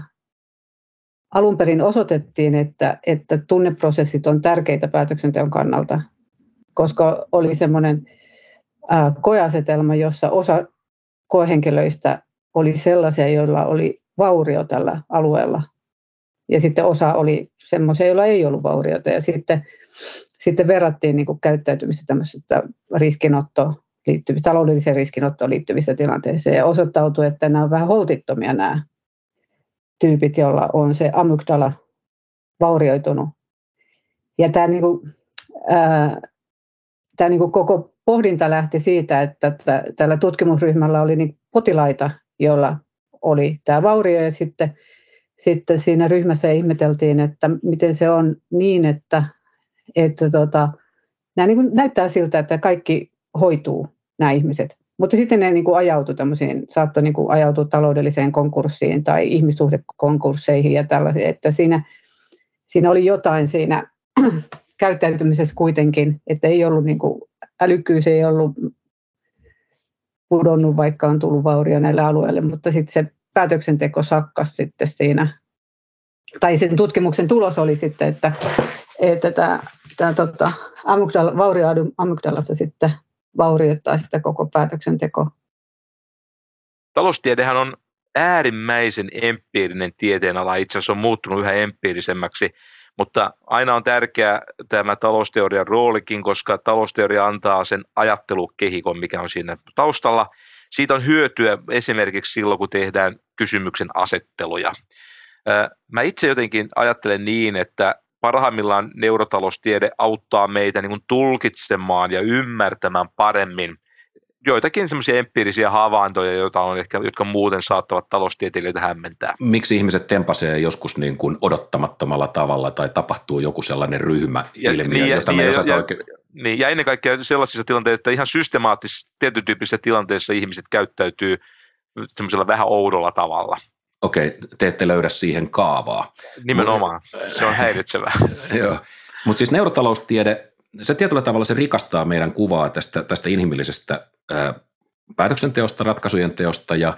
S13: alun perin osoitettiin, että, että tunneprosessit on tärkeitä päätöksenteon kannalta, koska oli semmoinen koeasetelma, jossa osa koehenkilöistä oli sellaisia, joilla oli vaurio tällä alueella ja sitten osa oli semmoisia, joilla ei ollut vaurioita. Ja sitten, sitten verrattiin niin käyttäytymistä tämmöisestä riskinotto liittyvistä, taloudelliseen riskinottoon liittyvissä tilanteissa. Ja osoittautui, että nämä on vähän holtittomia nämä tyypit, joilla on se amygdala vaurioitunut. Ja tämä, niin kuin, ää, tämä niin kuin koko pohdinta lähti siitä, että tällä tutkimusryhmällä oli niin potilaita, joilla oli tämä vaurio ja sitten sitten siinä ryhmässä ihmeteltiin, että miten se on niin, että, että tota, nämä niin näyttää siltä, että kaikki hoituu, nämä ihmiset. Mutta sitten ne niin kuin ajautui tämmöisiin, saattoi niin kuin ajautua taloudelliseen konkurssiin tai ihmissuhdekonkursseihin ja tällaisiin, että siinä, siinä oli jotain siinä käyttäytymisessä kuitenkin, että ei ollut niin kuin, älykkyys ei ollut pudonnut, vaikka on tullut vaurio näille alueille, mutta sitten se päätöksenteko sakkas sitten siinä, tai sen tutkimuksen tulos oli sitten, että, että tämä, tämä tota, amygdala, vaurio amygdalassa sitten vaurioittaa sitä koko päätöksenteko.
S1: Taloustiedehän on äärimmäisen empiirinen tieteenala, itse asiassa on muuttunut yhä empiirisemmäksi, mutta aina on tärkeää tämä talousteorian roolikin, koska talousteoria antaa sen ajattelukehikon, mikä on siinä taustalla – siitä on hyötyä esimerkiksi silloin, kun tehdään kysymyksen asetteluja. Mä itse jotenkin ajattelen niin, että parhaimmillaan neurotaloustiede auttaa meitä niin kuin tulkitsemaan ja ymmärtämään paremmin joitakin semmoisia empiirisiä havaintoja, joita on ehkä, jotka muuten saattavat taloustieteilijöitä hämmentää.
S2: Miksi ihmiset tempasee joskus niin kuin odottamattomalla tavalla tai tapahtuu joku sellainen ryhmä ilmiö, niin, jota me ei osata oikein...
S1: Niin, ja ennen kaikkea sellaisissa tilanteissa, että ihan systemaattisesti tietyn tyyppisissä tilanteissa ihmiset käyttäytyy semmoisella vähän oudolla tavalla.
S2: Okei, te ette löydä siihen kaavaa.
S1: Nimenomaan, se on häiritsevää.
S2: Joo, mutta siis neurotaloustiede, se tietyllä tavalla se rikastaa meidän kuvaa tästä, tästä inhimillisestä ää, päätöksenteosta, ratkaisujen teosta ja,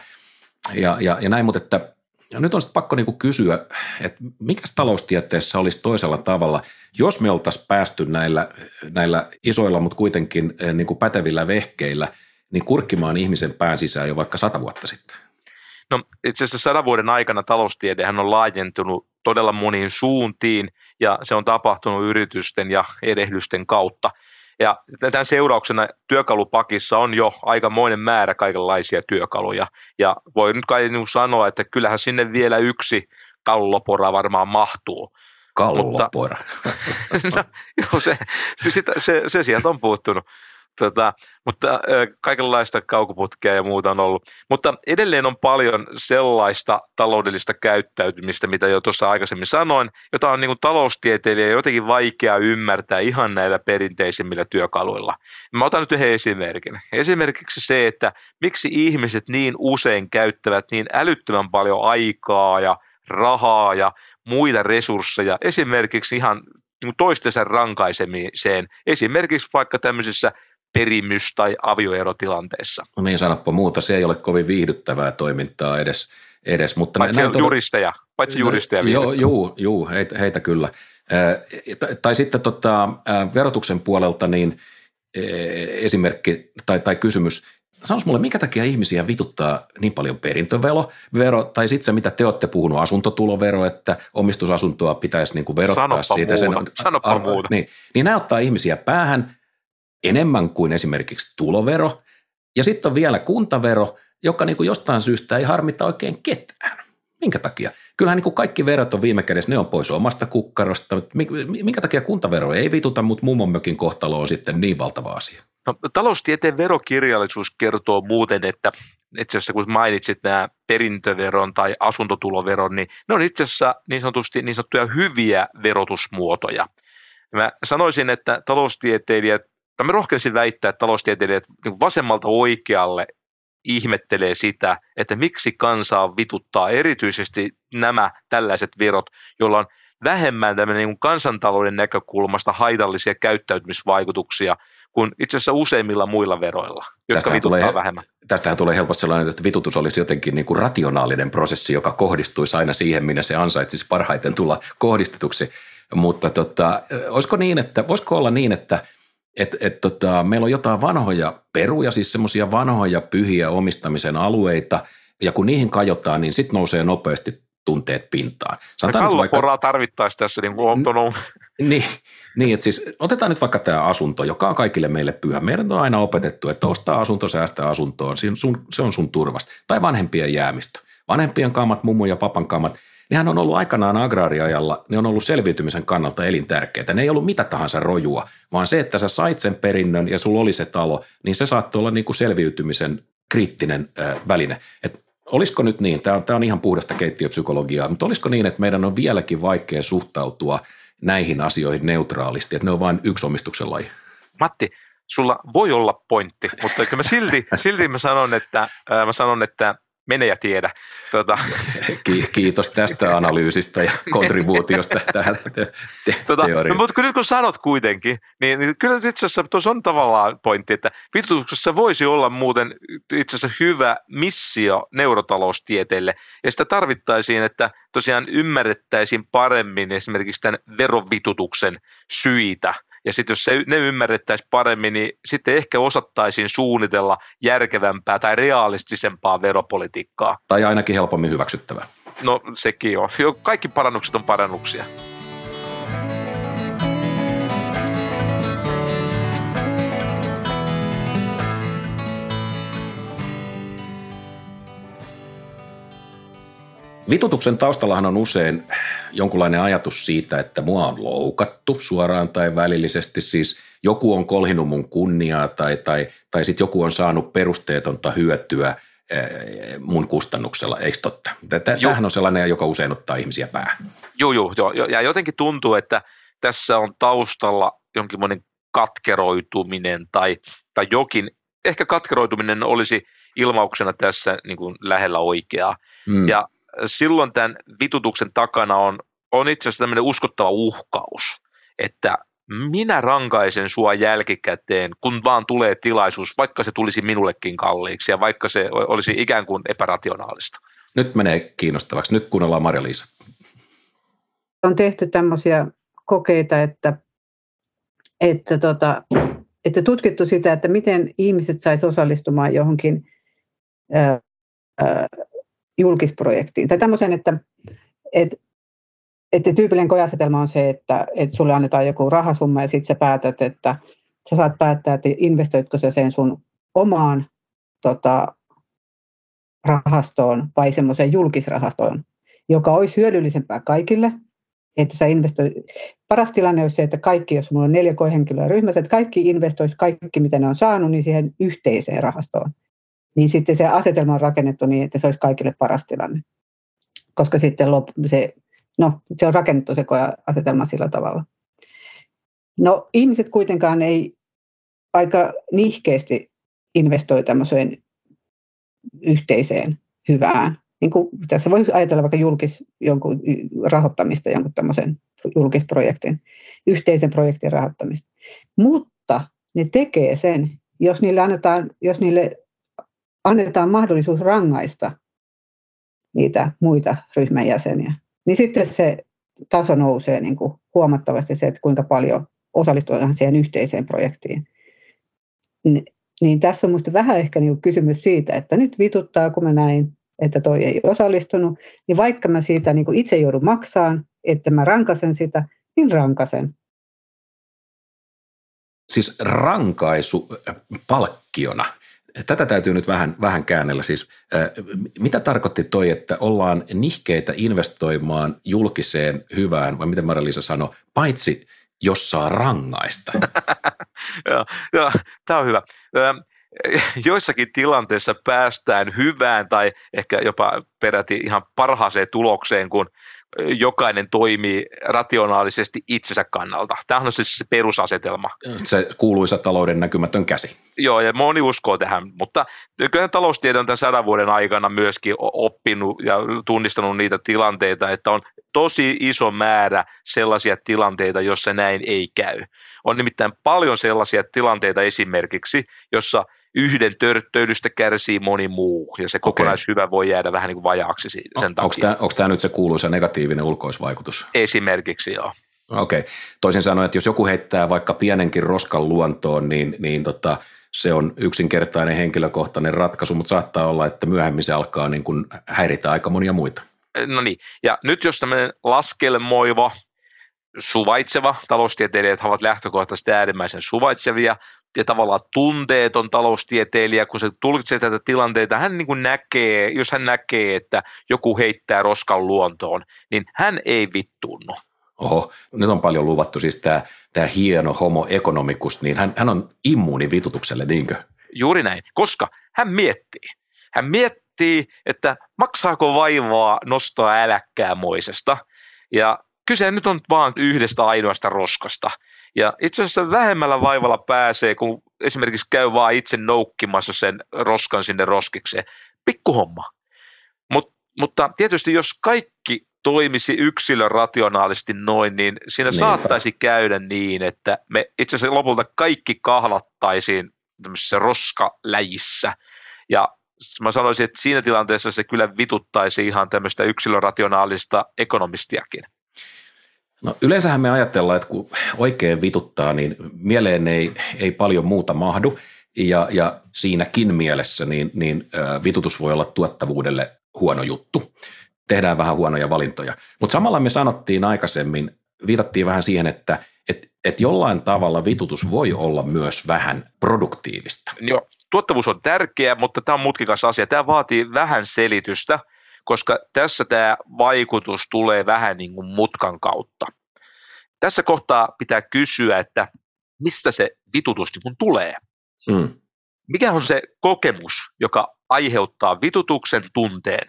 S2: ja, ja, ja näin, mutta että ja nyt on sitten pakko niinku kysyä, että mikä taloustieteessä olisi toisella tavalla, jos me oltaisiin päästy näillä, näillä isoilla, mutta kuitenkin niinku pätevillä vehkeillä, niin kurkkimaan ihmisen pään sisään jo vaikka sata vuotta sitten?
S1: No itse asiassa sadan vuoden aikana taloustiedehän on laajentunut todella moniin suuntiin ja se on tapahtunut yritysten ja erehdysten kautta. Ja tämän seurauksena työkalupakissa on jo aikamoinen määrä kaikenlaisia työkaluja. Ja voi nyt kai niin sanoa, että kyllähän sinne vielä yksi kallopora varmaan mahtuu.
S2: Kallopora.
S1: Mutta, no, joo, se, se, se, se, se sieltä on puuttunut. Tota, mutta kaikenlaista kaukoputkea ja muuta on ollut. Mutta edelleen on paljon sellaista taloudellista käyttäytymistä, mitä jo tuossa aikaisemmin sanoin, jota on niin taloustieteilijä jotenkin vaikea ymmärtää ihan näillä perinteisimmillä työkaluilla. Mä otan nyt yhden esimerkin. Esimerkiksi se, että miksi ihmiset niin usein käyttävät niin älyttömän paljon aikaa ja rahaa ja muita resursseja esimerkiksi ihan niin toistensa rankaisemiseen, esimerkiksi vaikka tämmöisissä perimys- tai avioerotilanteessa.
S2: No niin, sanoppa muuta. Se ei ole kovin viihdyttävää toimintaa edes. edes mutta
S1: paitsi näin juristeja, paitsi no, juristeja.
S2: Joo, juu, juu heitä, heitä kyllä. Tai sitten tota, verotuksen puolelta niin äh, esimerkki tai, tai kysymys, sanois mulle, minkä takia ihmisiä vituttaa niin paljon perintövero, vero, tai sitten se, mitä te olette puhunut, asuntotulovero, että omistusasuntoa pitäisi niin kuin verottaa
S1: Sanoppa
S2: siitä.
S1: Muuta. Sen, Sanoppa arvo, muuta.
S2: Niin, niin nämä ottaa ihmisiä päähän, enemmän kuin esimerkiksi tulovero. Ja sitten on vielä kuntavero, joka niin kuin jostain syystä ei harmita oikein ketään. Minkä takia? Kyllähän niin kuin kaikki verot on viime kädessä, ne on pois omasta kukkarosta. Minkä takia kuntavero ei vituta, mutta mummon kohtalo on sitten niin valtava asia?
S1: No, taloustieteen verokirjallisuus kertoo muuten, että itse asiassa kun mainitsit nämä perintöveron tai asuntotuloveron, niin ne on itse asiassa niin sanotusti niin sanottuja hyviä verotusmuotoja. Mä sanoisin, että taloustieteilijät mä rohkaisin väittää, että taloustieteilijät niin vasemmalta oikealle ihmettelee sitä, että miksi kansaa vituttaa erityisesti nämä tällaiset verot, joilla on vähemmän niin kansantalouden näkökulmasta haitallisia käyttäytymisvaikutuksia kuin itse asiassa useimmilla muilla veroilla, jotka tästähän vituttaa tulee, vähemmän.
S2: Tästähän tulee helposti sellainen, että vitutus olisi jotenkin niin kuin rationaalinen prosessi, joka kohdistuisi aina siihen, minne se ansaitsisi parhaiten tulla kohdistetuksi. Mutta tota, olisiko niin, että, voisiko olla niin, että et, et tota, meillä on jotain vanhoja peruja, siis semmoisia vanhoja pyhiä omistamisen alueita, ja kun niihin kajotaan, niin sitten nousee nopeasti tunteet pintaan.
S1: Sanotaan nyt vaikka, tarvittaisiin tässä niin kuin on
S2: niin, niin, että siis otetaan nyt vaikka tämä asunto, joka on kaikille meille pyhä. Meidän on aina opetettu, että ostaa asunto, säästää asuntoon, se on sun, turvasta. Tai vanhempien jäämistö. Vanhempien kamat, mummo ja papan kamat – nehän on ollut aikanaan agraariajalla, ne on ollut selviytymisen kannalta elintärkeitä. Ne ei ollut mitä tahansa rojua, vaan se, että sä sait sen perinnön ja sulla oli se talo, niin se saattoi olla niin kuin selviytymisen kriittinen väline. Et olisiko nyt niin, tämä on, tämä on ihan puhdasta keittiöpsykologiaa, mutta olisiko niin, että meidän on vieläkin vaikea suhtautua näihin asioihin neutraalisti, että ne on vain yksi omistuksen laji?
S1: Matti, sulla voi olla pointti, mutta mä silti, silti mä sanon, että, mä sanon, että mene ja tiedä. Tuota.
S2: Kiitos tästä analyysistä ja kontribuutiosta tähän te- te- tuota, teoriaan.
S1: No, mutta nyt kun sanot kuitenkin, niin, niin kyllä itse asiassa tuossa on tavallaan pointti, että vitutuksessa voisi olla muuten itse asiassa hyvä missio neurotaloustieteelle, ja sitä tarvittaisiin, että tosiaan ymmärrettäisiin paremmin esimerkiksi tämän verovitutuksen syitä – ja sitten jos se, ne ymmärrettäisiin paremmin, niin sitten ehkä osattaisiin suunnitella järkevämpää tai realistisempaa veropolitiikkaa.
S2: Tai ainakin helpommin hyväksyttävää.
S1: No sekin on. Kaikki parannukset on parannuksia.
S2: Vitutuksen taustallahan on usein jonkunlainen ajatus siitä, että mua on loukattu suoraan tai välillisesti. Siis joku on kolhinut mun kunniaa tai, tai, tai sitten joku on saanut perusteetonta hyötyä eh, mun kustannuksella, eikö totta? Tämähän on sellainen, joka usein ottaa ihmisiä päähän.
S1: Joo, joo, joo. Ja jotenkin tuntuu, että tässä on taustalla jonkinlainen katkeroituminen tai, tai jokin, ehkä katkeroituminen olisi ilmauksena tässä niin kuin lähellä oikeaa. Mm. Ja silloin tämän vitutuksen takana on, on itse asiassa tämmöinen uskottava uhkaus, että minä rankaisen sua jälkikäteen, kun vaan tulee tilaisuus, vaikka se tulisi minullekin kalliiksi ja vaikka se olisi ikään kuin epärationaalista.
S2: Nyt menee kiinnostavaksi. Nyt kuunnellaan Marja-Liisa.
S13: On tehty tämmöisiä kokeita, että, että, tota, että tutkittu sitä, että miten ihmiset saisi osallistumaan johonkin ää, ää, julkisprojektiin. Tai tämmöisen, että, että että tyypillinen kojasetelma on se, että, että sulle annetaan joku rahasumma ja sitten sä päätät, että sä saat päättää, että investoitko sä sen sun omaan tota, rahastoon vai semmoiseen julkisrahastoon, joka olisi hyödyllisempää kaikille, että sä investoi. Paras tilanne olisi se, että kaikki, jos mulla on neljä koehenkilöä ryhmässä, että kaikki investoisi kaikki, mitä ne on saanut, niin siihen yhteiseen rahastoon. Niin sitten se asetelma on rakennettu niin, että se olisi kaikille paras tilanne. Koska sitten se no, se on rakennettu se asetelma sillä tavalla. No ihmiset kuitenkaan ei aika nihkeästi investoi tämmöiseen yhteiseen hyvään. Niin kuin tässä voisi ajatella vaikka julkis, jonkun rahoittamista, jonkun tämmöisen julkisprojektin, yhteisen projektin rahoittamista. Mutta ne tekee sen, jos niille annetaan, jos niille annetaan mahdollisuus rangaista niitä muita ryhmän jäseniä niin sitten se taso nousee niin kuin huomattavasti se, että kuinka paljon osallistutaan siihen yhteiseen projektiin. Niin tässä on minusta vähän ehkä niin kysymys siitä, että nyt vituttaa, kun mä näin, että toi ei osallistunut, niin vaikka mä siitä niin kuin itse joudun maksaan, että mä rankasen sitä, niin rankasen.
S2: Siis rankaisu palkkiona Tätä täytyy nyt vähän, vähän käännellä. Siis, äh, mitä tarkoitti toi, että ollaan nihkeitä investoimaan julkiseen hyvään, vai miten Marja-Liisa sanoi, paitsi jos saa rangaista?
S1: joo, tämä on hyvä. Joissakin tilanteissa päästään hyvään tai ehkä jopa peräti ihan parhaaseen tulokseen, kun jokainen toimii rationaalisesti itsensä kannalta. Tämä on siis se perusasetelma.
S2: Se kuuluisa talouden näkymätön käsi.
S1: Joo, ja moni uskoo tähän, mutta kyllä taloustiede on tämän sadan vuoden aikana myöskin oppinut ja tunnistanut niitä tilanteita, että on tosi iso määrä sellaisia tilanteita, jossa näin ei käy. On nimittäin paljon sellaisia tilanteita esimerkiksi, jossa yhden törttöilystä kärsii moni muu, ja se kokonaishyvä okay. voi jäädä vähän niin kuin vajaaksi sen
S2: o, takia. Onko tämä nyt se kuuluisa negatiivinen ulkoisvaikutus?
S1: Esimerkiksi joo.
S2: Okei. Okay. Toisin sanoen, että jos joku heittää vaikka pienenkin roskan luontoon, niin, niin tota, se on yksinkertainen henkilökohtainen ratkaisu, mutta saattaa olla, että myöhemmin se alkaa niin kuin häiritä aika monia muita.
S1: No niin, ja nyt jos tämmöinen laskelmoiva, suvaitseva, taloustieteilijät ovat lähtökohtaisesti äärimmäisen suvaitsevia, ja tavallaan tunteeton taloustieteilijä, kun se tulkitsee tätä tilanteita, hän niin kuin näkee, jos hän näkee, että joku heittää roskan luontoon, niin hän ei vittuunnu.
S2: Oho, nyt on paljon luvattu, siis tämä, tämä hieno homo economicus, niin hän, hän on immuuni vitutukselle, niinkö?
S1: Juuri näin, koska hän miettii. Hän miettii, että maksaako vaivaa nostaa äläkkäämoisesta. Ja kyse nyt on vain yhdestä ainoasta roskasta. Ja itse asiassa vähemmällä vaivalla pääsee, kun esimerkiksi käy vaan itse noukkimassa sen roskan sinne roskikseen. Pikkuhomma. Mut, mutta tietysti jos kaikki toimisi yksilön rationaalisesti noin, niin siinä Niinpä. saattaisi käydä niin, että me itse asiassa lopulta kaikki kahlattaisiin tämmöisessä roskaläjissä. Ja mä sanoisin, että siinä tilanteessa se kyllä vituttaisi ihan tämmöistä yksilörationaalista ekonomistiakin.
S2: No yleensähän me ajatellaan, että kun oikein vituttaa, niin mieleen ei, ei paljon muuta mahdu. Ja, ja siinäkin mielessä niin, niin vitutus voi olla tuottavuudelle huono juttu. Tehdään vähän huonoja valintoja. Mutta samalla me sanottiin aikaisemmin, viitattiin vähän siihen, että et, et jollain tavalla vitutus voi olla myös vähän produktiivista.
S1: Joo, tuottavuus on tärkeä, mutta tämä on mutkikas asia. Tämä vaatii vähän selitystä – koska tässä tämä vaikutus tulee vähän niin kuin mutkan kautta. Tässä kohtaa pitää kysyä, että mistä se vitutus niin tulee. Hmm. Mikä on se kokemus, joka aiheuttaa vitutuksen tunteen?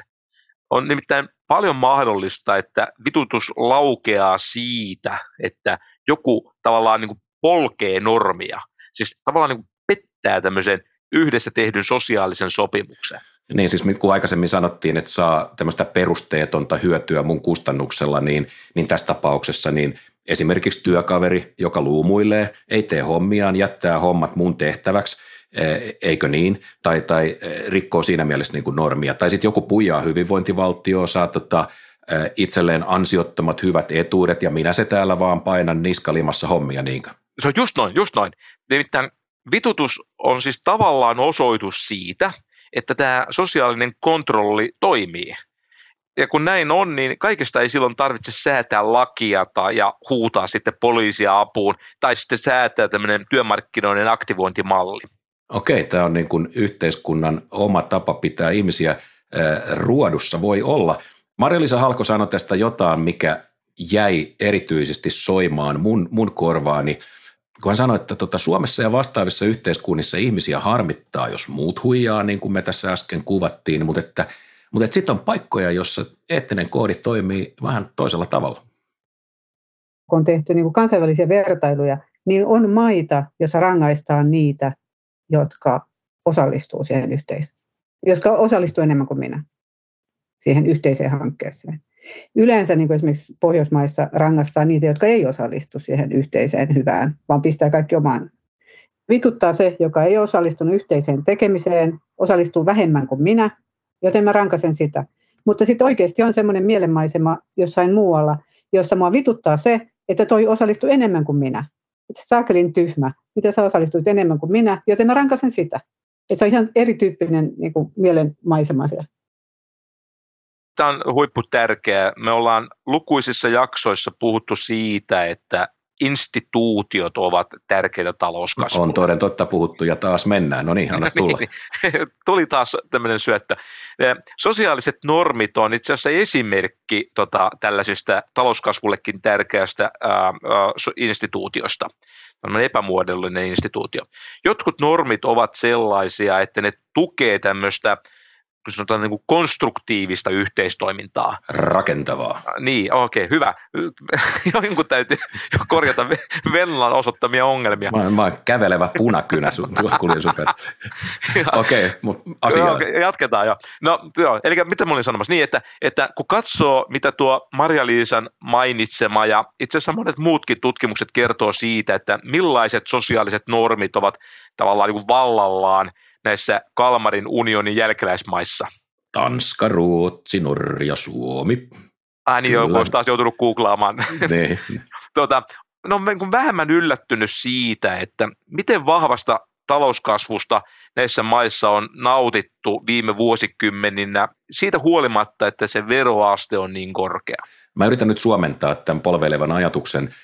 S1: On nimittäin paljon mahdollista, että vitutus laukeaa siitä, että joku tavallaan niin kuin polkee normia. Siis tavallaan niin kuin pettää tämmöisen yhdessä tehdyn sosiaalisen sopimuksen.
S2: Niin siis kun aikaisemmin sanottiin, että saa tämmöistä perusteetonta hyötyä mun kustannuksella, niin, niin tässä tapauksessa niin esimerkiksi työkaveri, joka luumuilee, ei tee hommiaan, jättää hommat mun tehtäväksi, e, eikö niin, tai, tai e, rikkoo siinä mielessä niin kuin normia. Tai sitten joku pujaa hyvinvointivaltio, saa tota, e, itselleen ansiottomat hyvät etuudet ja minä se täällä vaan painan niskalimassa hommia, niinkö?
S1: Se on just noin, just noin. Nimittäin vitutus on siis tavallaan osoitus siitä, että tämä sosiaalinen kontrolli toimii. Ja kun näin on, niin kaikesta ei silloin tarvitse säätää lakia tai, ja huutaa sitten poliisia apuun tai sitten säätää tämmöinen työmarkkinoiden aktivointimalli.
S2: Okei, tämä on niin kuin yhteiskunnan oma tapa pitää ihmisiä äh, ruodussa, voi olla. Marja-Liisa Halko sanoi tästä jotain, mikä jäi erityisesti soimaan mun, mun korvaani – kun hän sanoi, että tota Suomessa ja vastaavissa yhteiskunnissa ihmisiä harmittaa, jos muut huijaa, niin kuin me tässä äsken kuvattiin, mutta että, mutta sitten on paikkoja, jossa eettinen koodi toimii vähän toisella tavalla.
S13: Kun on tehty niin kuin kansainvälisiä vertailuja, niin on maita, joissa rangaistaan niitä, jotka osallistuu siihen yhteisöön, jotka osallistuu enemmän kuin minä siihen yhteiseen hankkeeseen. Yleensä niin kuin esimerkiksi Pohjoismaissa rangaistaan niitä, jotka ei osallistu siihen yhteiseen hyvään, vaan pistää kaikki omaan. Vituttaa se, joka ei osallistunut yhteiseen tekemiseen, osallistuu vähemmän kuin minä, joten mä rankasen sitä. Mutta sitten oikeasti on semmoinen mielenmaisema jossain muualla, jossa mua vituttaa se, että toi osallistuu enemmän kuin minä. Että saakelin tyhmä, mitä sä osallistuit enemmän kuin minä, joten mä rankasen sitä. Että se on ihan erityyppinen niin kuin mielenmaisema siellä
S1: tämä on huipputärkeää. Me ollaan lukuisissa jaksoissa puhuttu siitä, että instituutiot ovat tärkeitä talouskasvua.
S2: On toden totta puhuttu ja taas mennään. No niin, anna tulla.
S1: Niin, tuli taas tämmöinen syöttö. Sosiaaliset normit on itse asiassa esimerkki tota, tällaisesta talouskasvullekin tärkeästä ää, instituutiosta. Tällainen epämuodollinen instituutio. Jotkut normit ovat sellaisia, että ne tukee tämmöistä – sanotaan niin kuin konstruktiivista yhteistoimintaa.
S2: Rakentavaa.
S1: Niin, okei, okay, hyvä. Jonkun täytyy korjata Venlan osoittamia ongelmia.
S2: Mä, mä oon kävelevä punakynä, sun, kuulin super. okei, okay, mutta. Okay,
S1: jatketaan jo. No joo, eli mitä mä olin sanomassa? Niin, että, että kun katsoo, mitä tuo Marja-Liisan mainitsema ja itse asiassa monet muutkin tutkimukset kertoo siitä, että millaiset sosiaaliset normit ovat tavallaan niin kuin vallallaan – näissä Kalmarin unionin jälkeläismaissa?
S2: Tanska, Ruotsi, Norja, Suomi.
S1: Ah niin joo, olen taas joutunut googlaamaan. Tuota, no olen vähemmän yllättynyt siitä, että miten vahvasta talouskasvusta näissä maissa on nautittu viime vuosikymmeninä siitä huolimatta, että se veroaste on niin korkea.
S2: Mä yritän nyt suomentaa tämän polveilevan ajatuksen.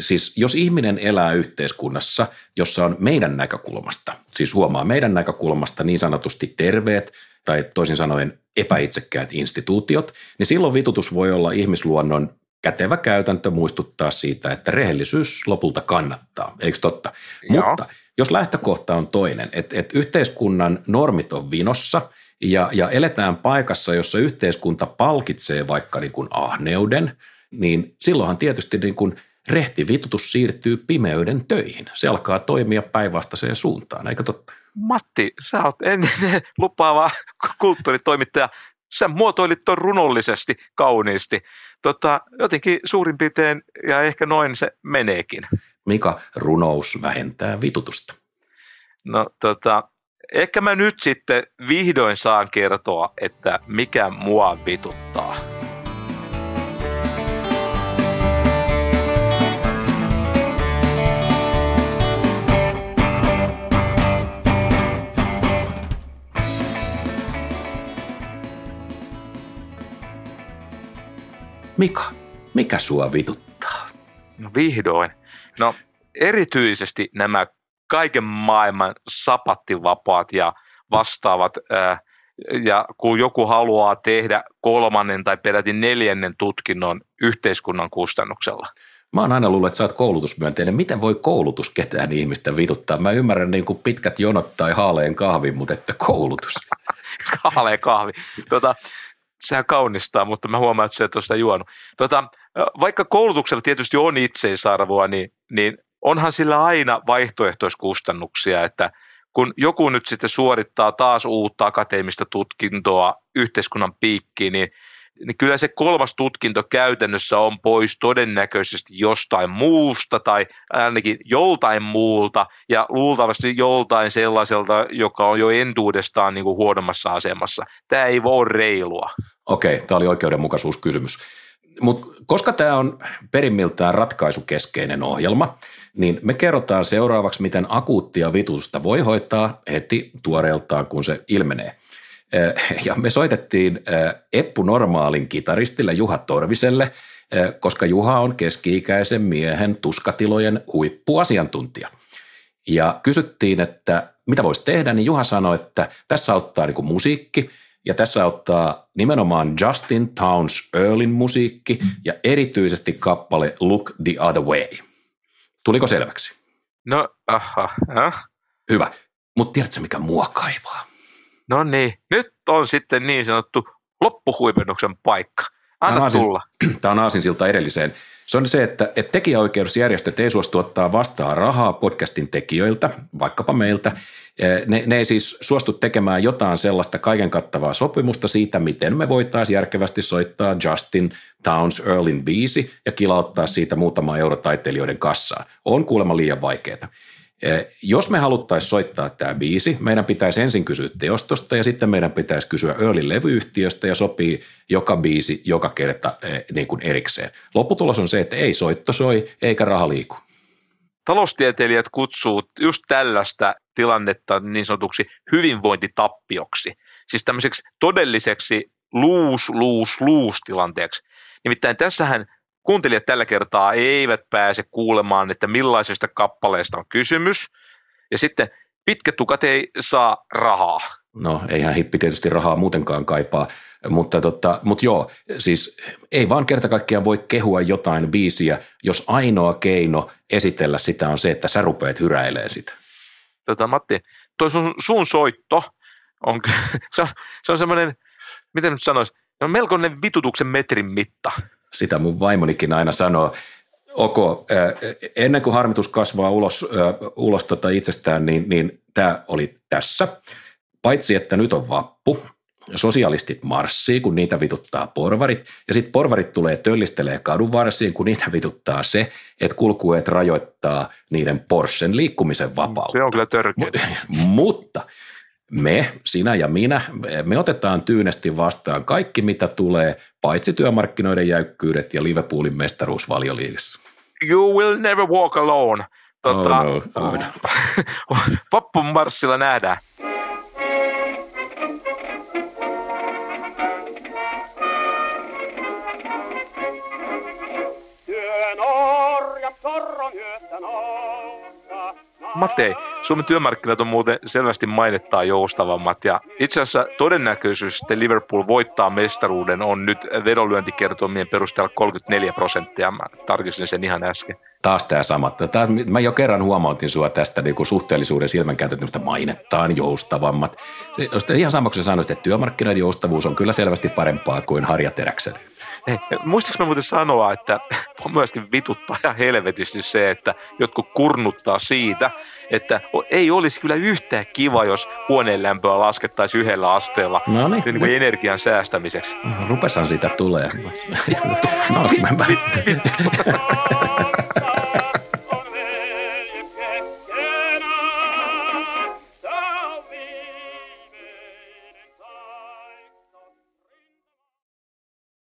S2: Siis jos ihminen elää yhteiskunnassa, jossa on meidän näkökulmasta, siis huomaa meidän näkökulmasta niin sanotusti terveet tai toisin sanoen epäitsekkäät instituutiot, niin silloin vitutus voi olla ihmisluonnon kätevä käytäntö muistuttaa siitä, että rehellisyys lopulta kannattaa, eikö totta? Joo. Mutta jos lähtökohta on toinen, että, että yhteiskunnan normit on vinossa – ja, ja eletään paikassa, jossa yhteiskunta palkitsee vaikka niin kuin ahneuden, niin silloinhan tietysti niin kuin rehti vitutus siirtyy pimeyden töihin. Se alkaa toimia päinvastaiseen suuntaan, eikö totta?
S1: Matti, sä oot ennen lupaava kulttuuritoimittaja. Sä muotoilit tuon runollisesti, kauniisti. Tota, jotenkin suurin piirtein ja ehkä noin se meneekin.
S2: Mika, runous vähentää vitutusta.
S1: No tota, ehkä mä nyt sitten vihdoin saan kertoa, että mikä mua vituttaa.
S2: Mika, mikä sua vituttaa?
S1: No vihdoin. No erityisesti nämä kaiken maailman sapattivapaat ja vastaavat. Ja kun joku haluaa tehdä kolmannen tai peräti neljännen tutkinnon yhteiskunnan kustannuksella.
S2: Mä oon aina luullut, että sä oot koulutusmyönteinen. Miten voi koulutus ketään ihmistä vituttaa? Mä ymmärrän niin kuin pitkät jonot tai haaleen kahvin, mutta että koulutus.
S1: haaleen kahvi. Tota, sehän kaunistaa, mutta mä huomaan, että se et ole sitä juonut. Tota, vaikka koulutuksella tietysti on itseisarvoa, niin, niin onhan sillä aina vaihtoehtoiskustannuksia, että kun joku nyt sitten suorittaa taas uutta akateemista tutkintoa yhteiskunnan piikkiin, niin niin kyllä se kolmas tutkinto käytännössä on pois todennäköisesti jostain muusta tai ainakin joltain muulta ja luultavasti joltain sellaiselta, joka on jo entuudestaan niin kuin huonommassa asemassa. Tämä ei voi reilua.
S2: Okei, tämä oli oikeudenmukaisuuskysymys. Mutta koska tämä on perimmiltään ratkaisukeskeinen ohjelma, niin me kerrotaan seuraavaksi, miten akuuttia vitusta voi hoitaa heti tuoreeltaan, kun se ilmenee. Eh, ja me soitettiin eh, Eppu Normaalin kitaristille Juha Torviselle, eh, koska Juha on keski-ikäisen miehen tuskatilojen huippuasiantuntija. Ja kysyttiin, että mitä voisi tehdä, niin Juha sanoi, että tässä auttaa niin musiikki ja tässä auttaa nimenomaan Justin Towns Earlin musiikki ja erityisesti kappale Look the Other Way. Tuliko selväksi?
S1: No, aha, äh.
S2: Hyvä. Mutta tiedätkö, mikä mua kaivaa?
S1: No niin, nyt on sitten niin sanottu loppuhuipennuksen paikka. Anna
S2: Tämä
S1: tulla.
S2: Tämä on aasinsilta edelliseen. Se on se, että, että tekijäoikeusjärjestöt ei suostu ottaa vastaan rahaa podcastin tekijöiltä, vaikkapa meiltä. Ne, ne ei siis suostu tekemään jotain sellaista kaiken kattavaa sopimusta siitä, miten me voitaisiin järkevästi soittaa Justin Towns Earlin biisi ja kilauttaa siitä muutama euro taiteilijoiden kassaan. On kuulemma liian vaikeaa. Eh, jos me haluttaisiin soittaa tämä biisi, meidän pitäisi ensin kysyä teostosta ja sitten meidän pitäisi kysyä Earlin levyyhtiöstä ja sopii joka biisi joka kerta eh, niin kuin erikseen. Lopputulos on se, että ei soitto soi eikä raha liiku.
S1: Taloustieteilijät kutsuu just tällaista tilannetta niin sanotuksi hyvinvointitappioksi, siis tämmöiseksi todelliseksi luus, luus, luus tilanteeksi. Nimittäin tässähän kuuntelijat tällä kertaa eivät pääse kuulemaan, että millaisesta kappaleesta on kysymys. Ja sitten pitkät tukat ei saa rahaa.
S2: No eihän hippi tietysti rahaa muutenkaan kaipaa, mutta, tota, mutta joo, siis ei vaan kerta kaikkiaan voi kehua jotain biisiä, jos ainoa keino esitellä sitä on se, että sä rupeat hyräilee sitä.
S1: Tota, Matti, toi sun, sun soitto on, se on, se on semmoinen, miten nyt sanoisi, se on melkoinen vitutuksen metrin mitta.
S2: Sitä mun vaimonikin aina sanoo. Oko, ennen kuin harmitus kasvaa ulos, ulos tota itsestään, niin, niin tämä oli tässä. Paitsi, että nyt on vappu, sosialistit marssii, kun niitä vituttaa porvarit, ja sitten porvarit tulee töllistelee kadun varsiin, kun niitä vituttaa se, että kulkueet rajoittaa niiden Porschen liikkumisen vapautta.
S1: Se on kyllä törkeä.
S2: Mutta me, sinä ja minä, me otetaan tyynesti vastaan kaikki, mitä tulee, paitsi työmarkkinoiden jäykkyydet ja Liverpoolin mestaruus valioliigassa.
S1: You will never walk alone. Tota,
S2: oh no, oh no.
S1: Pappun marssilla nähdään. Matei, Suomen työmarkkinat on muuten selvästi mainittaa joustavammat ja itse asiassa todennäköisyys, että Liverpool voittaa mestaruuden on nyt vedonlyöntikertomien perusteella 34 prosenttia. Mä tarkistin sen ihan äsken.
S2: Taas tämä sama. Tää, mä jo kerran huomautin sua tästä niin suhteellisuuden silmänkääntöstä mainettaan joustavammat. Se, ihan samaksi sanoit, että työmarkkinoiden joustavuus on kyllä selvästi parempaa kuin harjateräksen.
S1: Muistatko mä muuten sanoa, että on myöskin vituttaa ja helvetisti se, että jotkut kurnuttaa siitä, että ei olisi kyllä yhtään kiva, jos huoneen lämpöä laskettaisiin yhdellä asteella
S2: no niin,
S1: niin kuin energian säästämiseksi.
S2: Rupesan siitä tulee. no, mä...